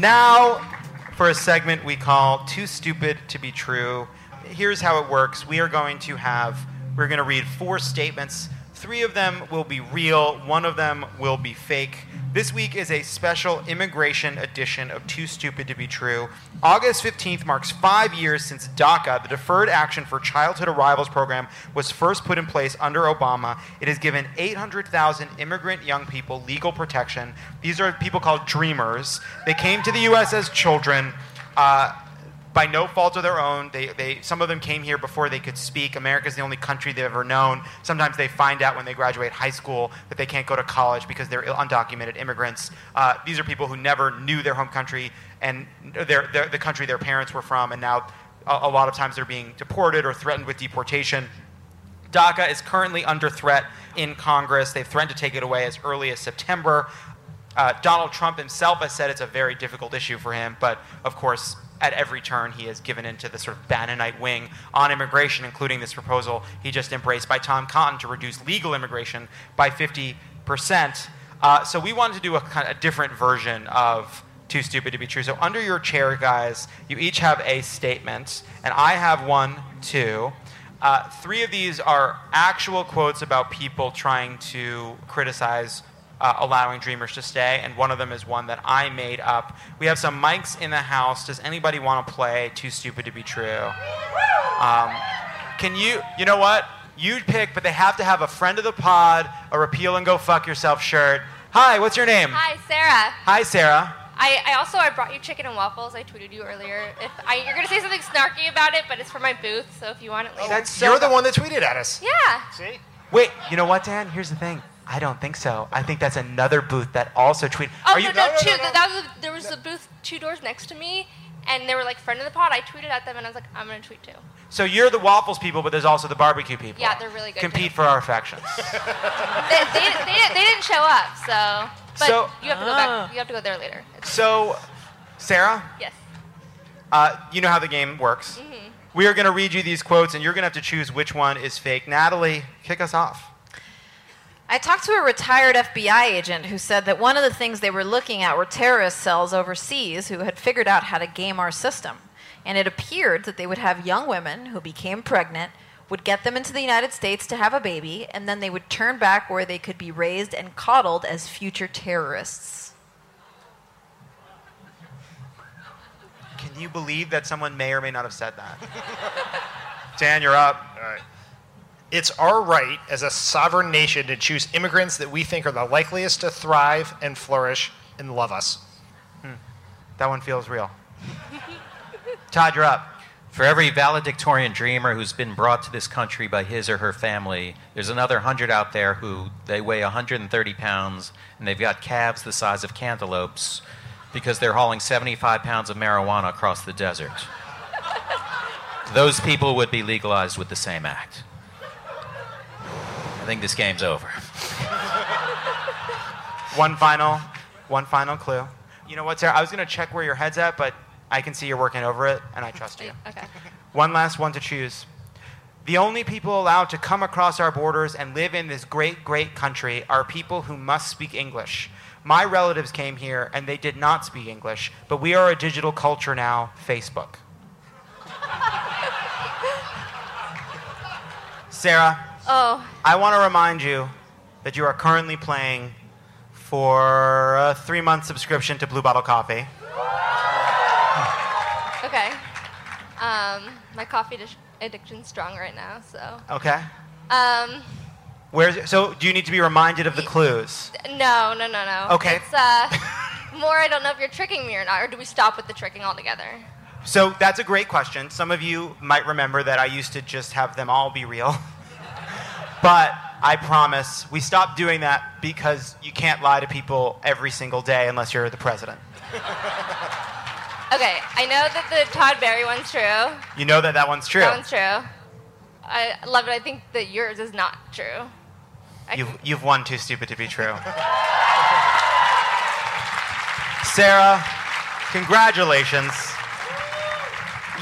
Now, for a segment we call Too Stupid to Be True. Here's how it works we are going to have, we're going to read four statements. Three of them will be real, one of them will be fake. This week is a special immigration edition of Too Stupid to Be True. August 15th marks five years since DACA, the Deferred Action for Childhood Arrivals program, was first put in place under Obama. It has given 800,000 immigrant young people legal protection. These are people called dreamers. They came to the U.S. as children. Uh, by no fault of their own. They, they, some of them came here before they could speak. America's the only country they've ever known. Sometimes they find out when they graduate high school that they can't go to college because they're undocumented immigrants. Uh, these are people who never knew their home country and their, their, the country their parents were from, and now a, a lot of times they're being deported or threatened with deportation. DACA is currently under threat in Congress. They've threatened to take it away as early as September. Uh, Donald Trump himself has said it's a very difficult issue for him, but of course, at every turn, he has given into the sort of Bannonite wing on immigration, including this proposal he just embraced by Tom Cotton to reduce legal immigration by 50%. Uh, so we wanted to do a a different version of Too Stupid to Be True. So under your chair, guys, you each have a statement, and I have one too. Uh, three of these are actual quotes about people trying to criticize uh, allowing dreamers to stay, and one of them is one that I made up. We have some mics in the house. Does anybody want to play Too Stupid to Be True? Um, can you, you know what? You'd pick, but they have to have a friend of the pod, a repeal and go fuck yourself shirt. Hi, what's your name? Hi, Sarah. Hi, Sarah. I, I also I brought you chicken and waffles. I tweeted you earlier. If I, you're gonna say something snarky about it, but it's for my booth, so if you want it later. That's so You're the one that tweeted at us. yeah. See? Wait, you know what, Dan? Here's the thing. I don't think so. I think that's another booth that also tweeted. Oh Are no, you? no, two, That was a, there was a booth two doors next to me, and they were like friend of the pod. I tweeted at them, and I was like, I'm gonna tweet too. So you're the waffles people, but there's also the barbecue people. Yeah, they're really good. Compete too. for our affections. *laughs* they, they, they, they didn't show up, so. But So- you have to go back. You have to go there later. It's- So, Sarah, yes. uh, you know how the game works. Mm-hmm. We are going to read you these quotes, and you're going to have to choose which one is fake. Natalie, kick us off. I talked to a retired FBI agent who said that one of the things they were looking at were terrorist cells overseas who had figured out how to game our system. And it appeared that they would have young women who became pregnant, would get them into the United States to have a baby, and then they would turn back where they could be raised and coddled as future terrorists. Can you believe that someone may or may not have said that? *laughs* Dan, you're up. All right. It's our right as a sovereign nation to choose immigrants that we think are the likeliest to thrive and flourish and love us. Hmm. That one feels real. *laughs* Todd, you're up. For every valedictorian dreamer who's been brought to this country by his or her family, there's another 100 out there who they weigh 130 pounds and they've got calves the size of cantaloupes because they're hauling 75 pounds of marijuana across the desert. *laughs* Those people would be legalized with the same act. I think this game's over. One final, one final clue. You know what, Sarah? I was going to check where your head's at, but I can see you're working over it, and I trust you. Okay. One last one to choose. The only people allowed to come across our borders and live in this great, great country are people who must speak English. My relatives came here and they did not speak English, but we are a digital culture now, Facebook. *laughs* Sarah, Oh, I want to remind you that you are currently playing for a three month subscription to Blue Bottle Coffee. *laughs* okay. Um, my coffee addic- addiction's strong right now, so. Okay? Um, Where's, so, do you need to be reminded of the clues? no, no, no, no. Okay. It's uh, more. I don't know if you're tricking me or not, or do we stop with the tricking altogether? So, that's a great question. Some of you might remember that I used to just have them all be real. *laughs* but I promise we stopped doing that because you can't lie to people every single day unless you're the president. Okay, I know that the Todd Barry one's true. You know that that one's true. That one's true. I love it. I think that yours is not true. I You've, you've won Too Stupid to Be True. Sarah, congratulations.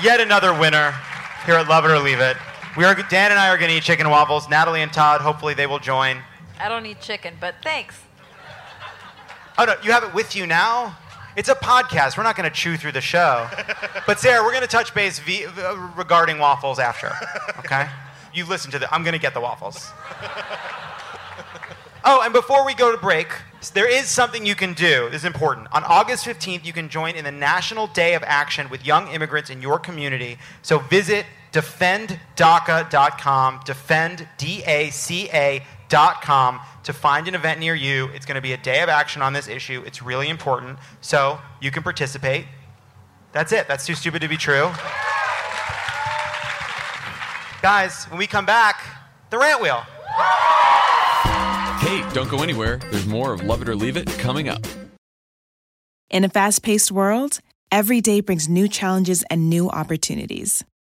Yet another winner here at Love It or Leave It. We are, Dan and I are going to eat chicken waffles. Natalie and Todd, hopefully they will join. I don't eat chicken, but thanks. Oh, no, you have it with you now? It's a podcast. We're not going to chew through the show. But Sarah, we're going to touch base v- uh, regarding waffles after. Okay? You listen to the. I'm going to get the waffles. Oh, and before we go to break, there is something you can do. This is important. On August 15th, you can join in the National Day of Action with young immigrants in your community. So visit defenddaca.com, defend, D-A-C-A dot com to find an event near you. It's going to be a day of action on this issue. It's really important. So you can participate. That's it. That's too stupid to be true. Guys, when we come back, the rant wheel. Hey, don't go anywhere. There's more of Love It or Leave It coming up. In a fast paced world, every day brings new challenges and new opportunities.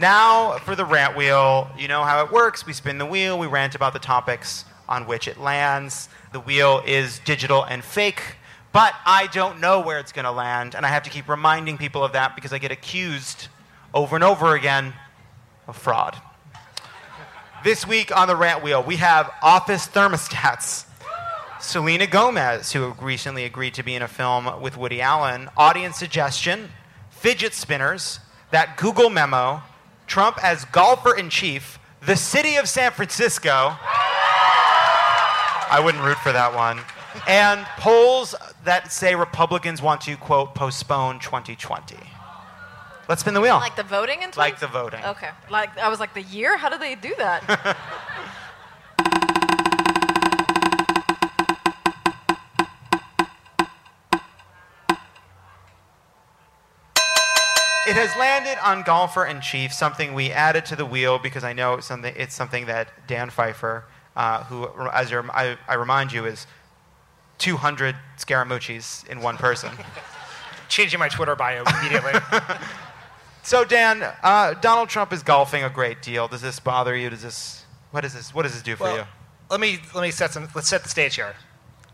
Now for the rant wheel. You know how it works. We spin the wheel, we rant about the topics on which it lands. The wheel is digital and fake, but I don't know where it's going to land, and I have to keep reminding people of that because I get accused over and over again of fraud. This week on the rant wheel, we have office thermostats. Selena Gomez, who recently agreed to be in a film with Woody Allen, audience suggestion, fidget spinners, that Google memo, Trump as golfer in chief, the city of San Francisco. I wouldn't root for that one. And polls that say Republicans want to, quote, postpone 2020. Let's spin the wheel. Like the voting and Like the voting. Okay. Like I was like the year. How did they do that? *laughs* has landed on golfer in chief, something we added to the wheel because I know it's something, it's something that Dan Pfeiffer, uh, who, as I, I remind you, is 200 Scaramucci's in one person. *laughs* Changing my Twitter bio immediately. *laughs* so Dan, uh, Donald Trump is golfing a great deal. Does this bother you? Does this what does this what does this do for Well, you? Let me let me set some. Let's set the stage here.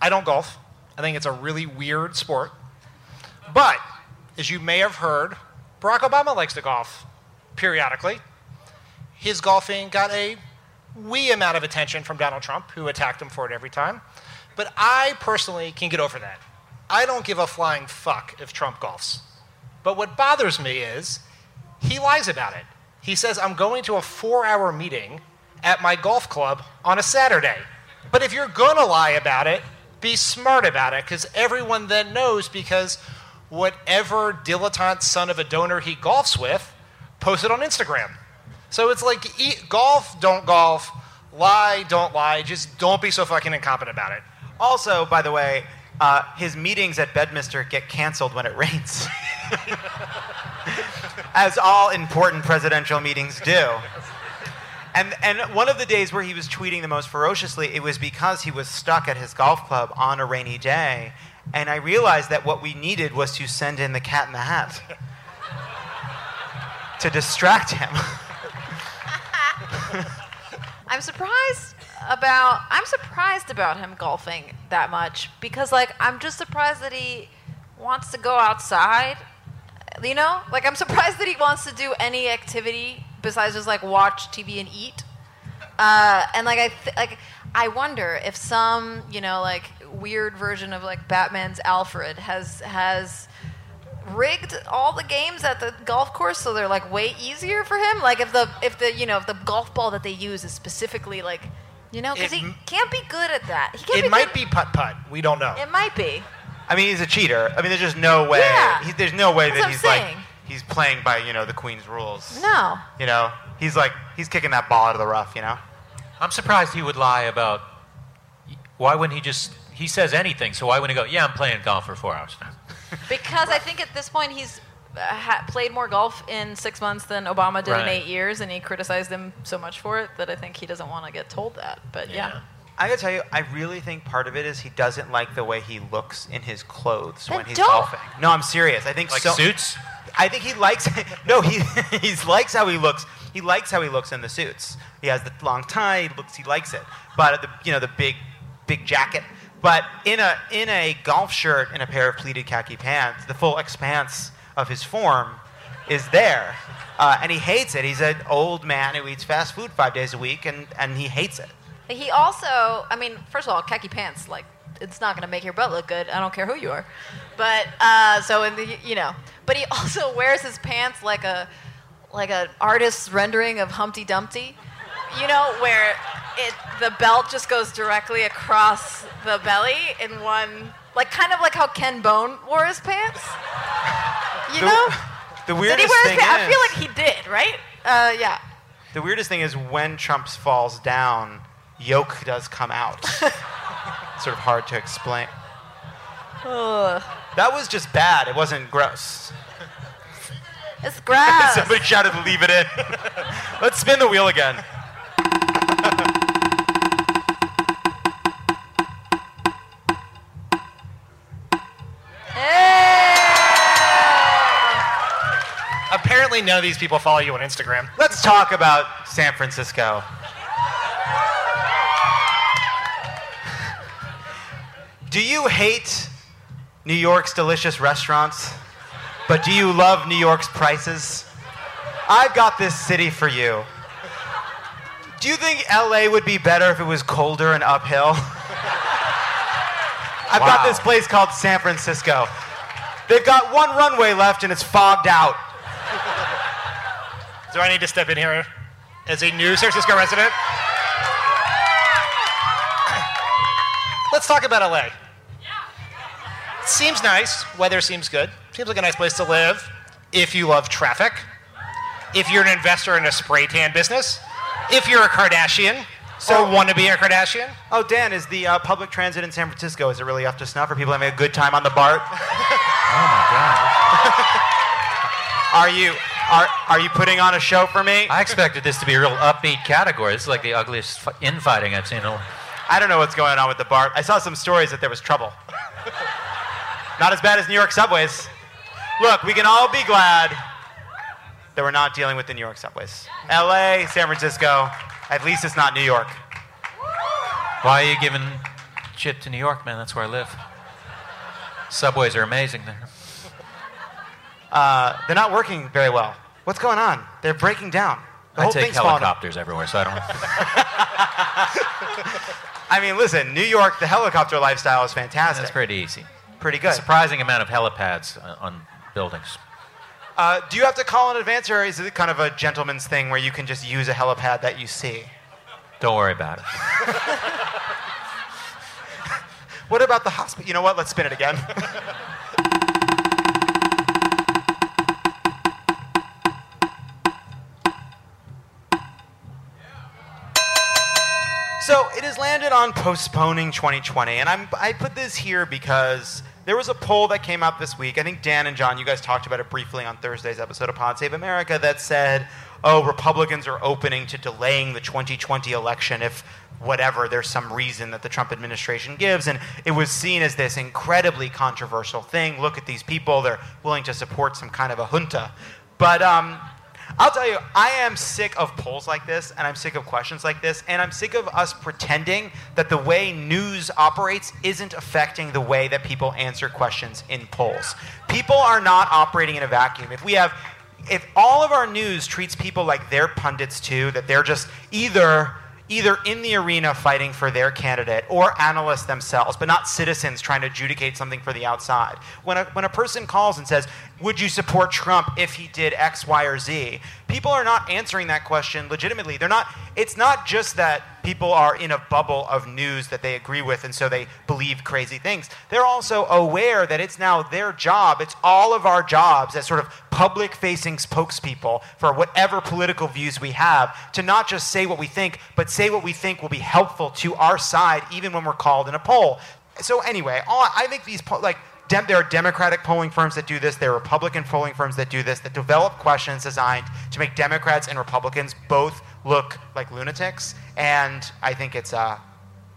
I don't golf. I think it's a really weird sport. But as you may have heard, Barack Obama likes to golf periodically. His golfing got a wee amount of attention from Donald Trump, who attacked him for it every time. But I personally can get over that. I don't give a flying fuck if Trump golfs. But what bothers me is he lies about it. He says, I'm going to a four hour meeting at my golf club on a Saturday. But if you're going to lie about it, be smart about it because everyone then knows because whatever dilettante son of a donor he golfs with posted on Instagram. So it's like eat, golf, don't golf, lie, don't lie. Just don't be so fucking incompetent about it. Also, by the way, uh, his meetings at Bedminster get canceled when it rains, *laughs* as all important presidential meetings do. And and one of the days where he was tweeting the most ferociously, it was because he was stuck at his golf club on a rainy day, and I realized that what we needed was to send in the Cat in the Hat to distract him. *laughs* I'm surprised about I'm surprised about him golfing that much because like I'm just surprised that he wants to go outside. You know? Like I'm surprised that he wants to do any activity besides just like watch TV and eat. Uh, and like I th- like I wonder if some, you know, like weird version of like Batman's Alfred has has rigged all the games at the golf course so they're like way easier for him like if the if the you know if the golf ball that they use is specifically like you know because he m- can't be good at that he can't It be might good- be putt putt. We don't know. it might be I mean, he's a cheater. I mean, there's just no way. Yeah. He, there's no way That's that what I'm he's like he's playing by you know the Queen's rules. no You know, he's like he's kicking that ball out of the rough. You know. I'm surprised he would lie about. Why wouldn't he just? He says anything, so why wouldn't he go? Yeah, I'm playing golf for four hours now. *laughs* because I think at this point he's uh, ha- played more golf in six months than Obama did in eight years, and he criticized him so much for it that I think he doesn't want to get told that. But yeah, I gotta tell you, I really think part of it is he doesn't like the way he looks in his clothes Then when he's don't. golfing. No, I'm serious. I think Like so, suits? I think he likes. *laughs* no, he *laughs* he likes how he looks. He likes how he looks in the suits. He has the long tie. He looks. He likes it. But the you know the big big jacket. But in a in a golf shirt and a pair of pleated khaki pants, the full expanse of his form is there, uh, and he hates it. He's an old man who eats fast food five days a week, and and he hates it. he also, I mean, first of all, khaki pants like it's not going to make your butt look good. I don't care who you are, but uh, so in the you know, but he *laughs* also wears his pants like a like an artist's rendering of Humpty Dumpty, you know, where it the belt just goes directly across the belly in one, like kind of like how Ken Bone wore his pants. You The- know, The did weirdest he wear his thing pants? I is, feel like he did, right? Uh, yeah. the weirdest thing is when Trump falls down, yolk does come out. *laughs* sort of hard to explain. Ugh. That was just bad. It wasn't gross. It's gross. *laughs* Somebody shouted, "Leave it in." *laughs* Let's spin the wheel again. Apparently, none of these people follow you on Instagram. Let's talk about San Francisco. Do you hate New York's delicious restaurants, but do you love New York's prices? I've got this city for you. Do you think LA would be better if it was colder and uphill? I've got this place called San Francisco. They've got one runway left and it's fogged out. Do I need to step in here as a new San Francisco resident? *clears throat* Let's talk about LA. Seems nice. Weather seems good. Seems like a nice place to live if you love traffic. If you're an investor in a spray tan business. If you're a Kardashian or want to be a Kardashian. Oh, Dan, is the uh, public transit in San Francisco, is it really up to snuff? Are people having a good time on the BART? *laughs* Oh my God. *laughs* Are you, are, are you putting on a show for me? I expected this to be a real upbeat category. This is like the ugliest fu- infighting I've seen. in a- I don't know what's going on with the BART. I saw some stories that there was trouble. not as bad as New York subways. Look, we can all be glad that we're not dealing with the New York subways. LA, San Francisco, at least it's not New York. Why are you giving shit to New York, man? That's where I live. Subways are amazing there. Uh, they're not working very well. What's going on? They're breaking down. The I whole take thing's helicopters everywhere, so I don't. *laughs* I mean, listen, New York, the helicopter lifestyle is fantastic. That's pretty easy. Pretty A good. surprising amount of helipads on- on buildings. Uh, do you have to call in advance, or is it kind of a gentleman's thing where you can just use a helipad that you see? Don't worry about it. *laughs* What about the hospital? You know what? Let's spin it again. *laughs* So it has landed on postponing 2020, and I'm, I put this here because There was a poll that came out this week. I think Dan and John, you guys talked about it briefly on Thursday's episode of Pod Save America that said, oh, Republicans are opening to delaying the 2020 election if whatever, there's some reason that the Trump administration gives. And it was seen as this incredibly controversial thing. Look at these people, they're willing to support some kind of a junta. But um, I'll tell you, I am sick of polls like this, and I'm sick of questions like this, and I'm sick of us pretending that the way news operates isn't affecting the way that people answer questions in polls. People are not operating in a vacuum. If we have if all of our news treats people like they're pundits too, that they're just either either in the arena fighting for their candidate or analysts themselves, but not citizens trying to adjudicate something for the outside. When a, when a person calls and says, Would you support Trump if he did X, Y, or Z? People are not answering that question legitimately. They're not, it's not just that people are in a bubble of news that they agree with and so they believe crazy things. They're also aware that it's now their job, it's all of our jobs as sort of public facing spokespeople for whatever political views we have to not just say what we think, but say what we think will be helpful to our side even when we're called in a poll. So, anyway, all, I think these, po- like, Dem- there are Democratic polling firms that do this. There are Republican polling firms that do this, that develop questions designed to make Democrats and Republicans both look like lunatics. And I think it's, uh,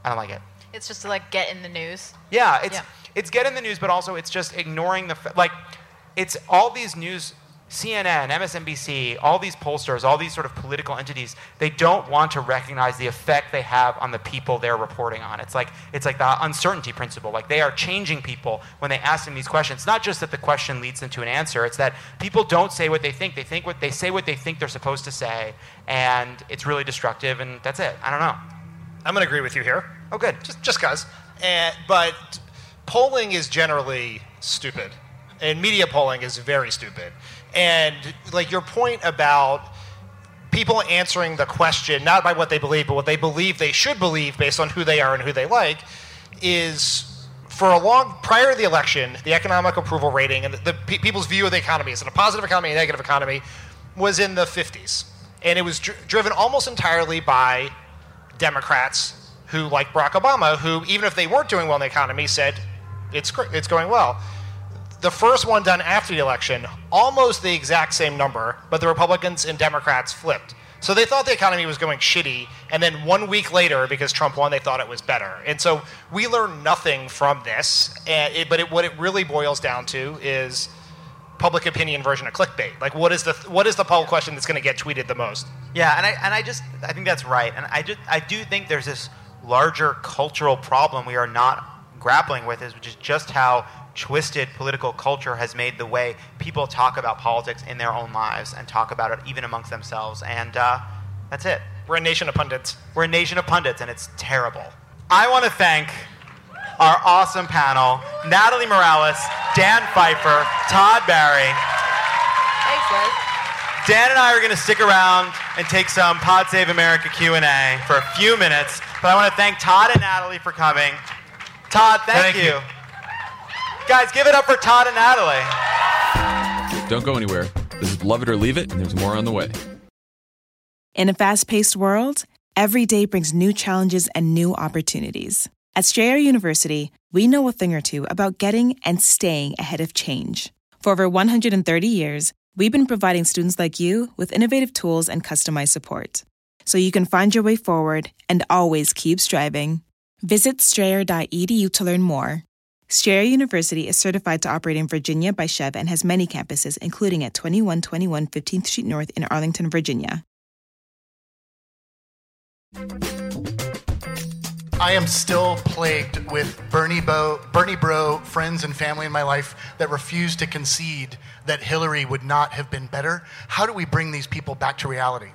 I don't like it. It's just to like get in the news. Yeah, it's Yeah. it's get in the news, but also it's just ignoring the like, it's all these news, CNN, MSNBC, all these pollsters, all these sort of political entities. They don't want to recognize the effect they have on the people they're reporting on. It's like it's like the uncertainty principle. Like they are changing people when they ask them these questions. It's Not just that the question leads them to an answer. It's that people don't say what they think. They think what they say what they think they're supposed to say, and it's really destructive. And that's it. I don't know. I'm going to agree with you here. Oh, good. Just just cause. And but polling is generally stupid, and media polling is very stupid. And like your point about people answering the question not by what they believe, but what they believe they should believe based on who they are and who they like, is for a long prior to the election, the economic approval rating and the, the pe- people's view of the economy is it a positive economy, a negative economy, was in the 50s, and it was dr- driven almost entirely by Democrats who, like Barack Obama, who even if they weren't doing well in the economy, said it's it's going well. The first one done after the election, almost the exact same number, but the Republicans and Democrats flipped. So they thought the economy was going shitty, and then one week later, because Trump won, they thought it was better. And so we learn nothing from this. It, but it, what it really boils down to is public opinion version of clickbait. Like, what is the what is the poll question that's going to get tweeted the most? Yeah, and I and I just I think that's right, and I just I do think there's this larger cultural problem we are not grappling with, is which is just how twisted political culture has made the way people talk about politics in their own lives and talk about it even amongst themselves, and uh, that's it. We're a nation of pundits. We're a nation of pundits, and it's terrible. I want to thank our awesome panel: Natalie Morales, Dan Pfeiffer, Todd Barry. Thanks, guys. Dan and I are going to stick around and take some Pod Save America Q&A for a few minutes, but I want to thank Todd and Natalie for coming. Todd, thank, Thank you. you. Guys, give it up for Todd and Natalie. Don't go anywhere. This is Love It or Leave It, and there's more on the way. In a fast paced world, every day brings new challenges and new opportunities. At Strayer University, we know a thing or two about getting and staying ahead of change. For over 130 years, we've been providing students like you with innovative tools and customized support. So you can find your way forward and always keep striving. Visit strayer.edu to learn more. Strayer University is certified to operate in Virginia by SCHEV and has many campuses, including at 2121 15th Street North in Arlington, Virginia. I am still plagued with Bernie, Bo, Bernie Bro friends and family in my life that refuse to concede that Hillary would not have been better. How do we bring these people back to reality?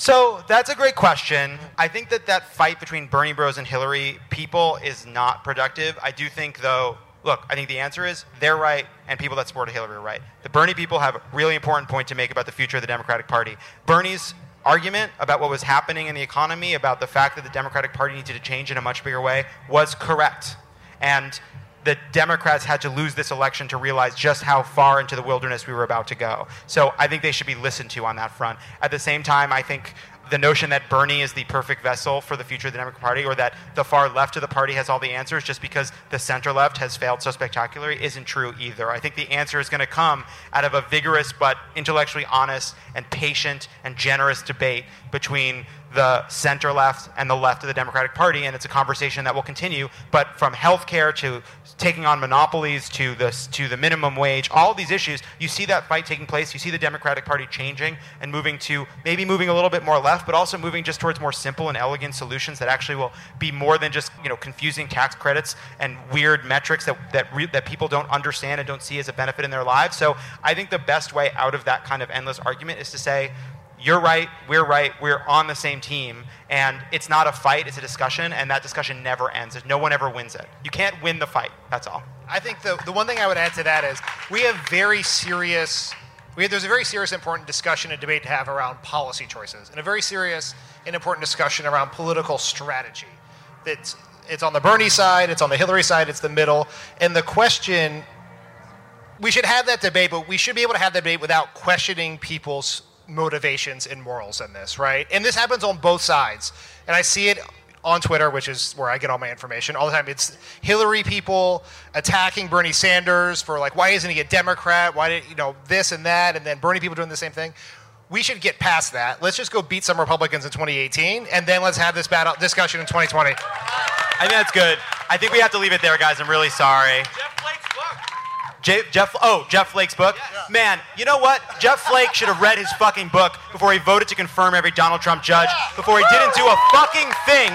So that's a great question. I think that that fight between Bernie Bros and Hillary people is not productive. I do think, though, look, I think the answer is they're right and people that support Hillary are right. The Bernie people have a really important point to make about the future of the Democratic Party. Bernie's argument about what was happening in the economy, about the fact that the Democratic Party needed to change in a much bigger way, was correct. And the Democrats had to lose this election to realize just how far into the wilderness we were about to go. So I think they should be listened to on that front. At the same time, I think the notion that Bernie is the perfect vessel for the future of the Democratic Party or that the far left of the party has all the answers just because the center left has failed so spectacularly isn't true either. I think the answer is going to come out of a vigorous but intellectually honest and patient and generous debate between the center left and the left of the Democratic Party, and it's a conversation that will continue. But from healthcare to taking on monopolies to the to the minimum wage, all these issues, you see that fight taking place. You see the Democratic Party changing and moving to maybe moving a little bit more left, but also moving just towards more simple and elegant solutions that actually will be more than just you know confusing tax credits and weird metrics that that re- that people don't understand and don't see as a benefit in their lives. So I think the best way out of that kind of endless argument is to say you're right, we're right, we're on the same team. And it's not a fight, it's a discussion, and that discussion never ends. No one ever wins it. You can't win the fight, that's all. I think the, the one thing I would add to that is we have very serious, we have, there's a very serious, important discussion and debate to have around policy choices, and a very serious and important discussion around political strategy. It's, it's on the Bernie side, it's on the Hillary side, it's the middle. And the question, we should have that debate, but we should be able to have that debate without questioning people's motivations and morals in this, right? And this happens on both sides. And I see it on Twitter, which is where I get all my information all the time. It's Hillary people attacking Bernie Sanders for like, why isn't he a Democrat? Why did you know this and that? And then Bernie people doing the same thing. We should get past that. Let's just go beat some Republicans in 2018, and then let's have this battle discussion in 2020. I think that's good. I think we have to leave it there, guys. I'm really sorry. Jeff, Jeff, oh, Jeff Flake's book? Man, you know what? Jeff Flake should have read his fucking book before he voted to confirm every Donald Trump judge, before he didn't do a fucking thing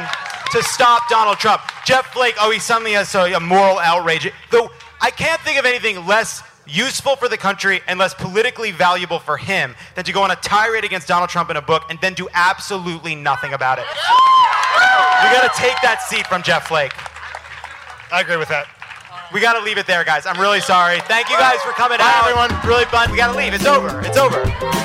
to stop Donald Trump. Jeff Flake, oh, he suddenly has a, a moral outrage. Though I can't think of anything less useful for the country and less politically valuable for him than to go on a tirade against Donald Trump in a book and then do absolutely nothing about it. We got to take that seat from Jeff Flake. I agree with that. We got to leave it there, guys. I'm really sorry. Thank you guys for coming Bye, out. everyone. Really fun. We got to leave. It's over. It's over.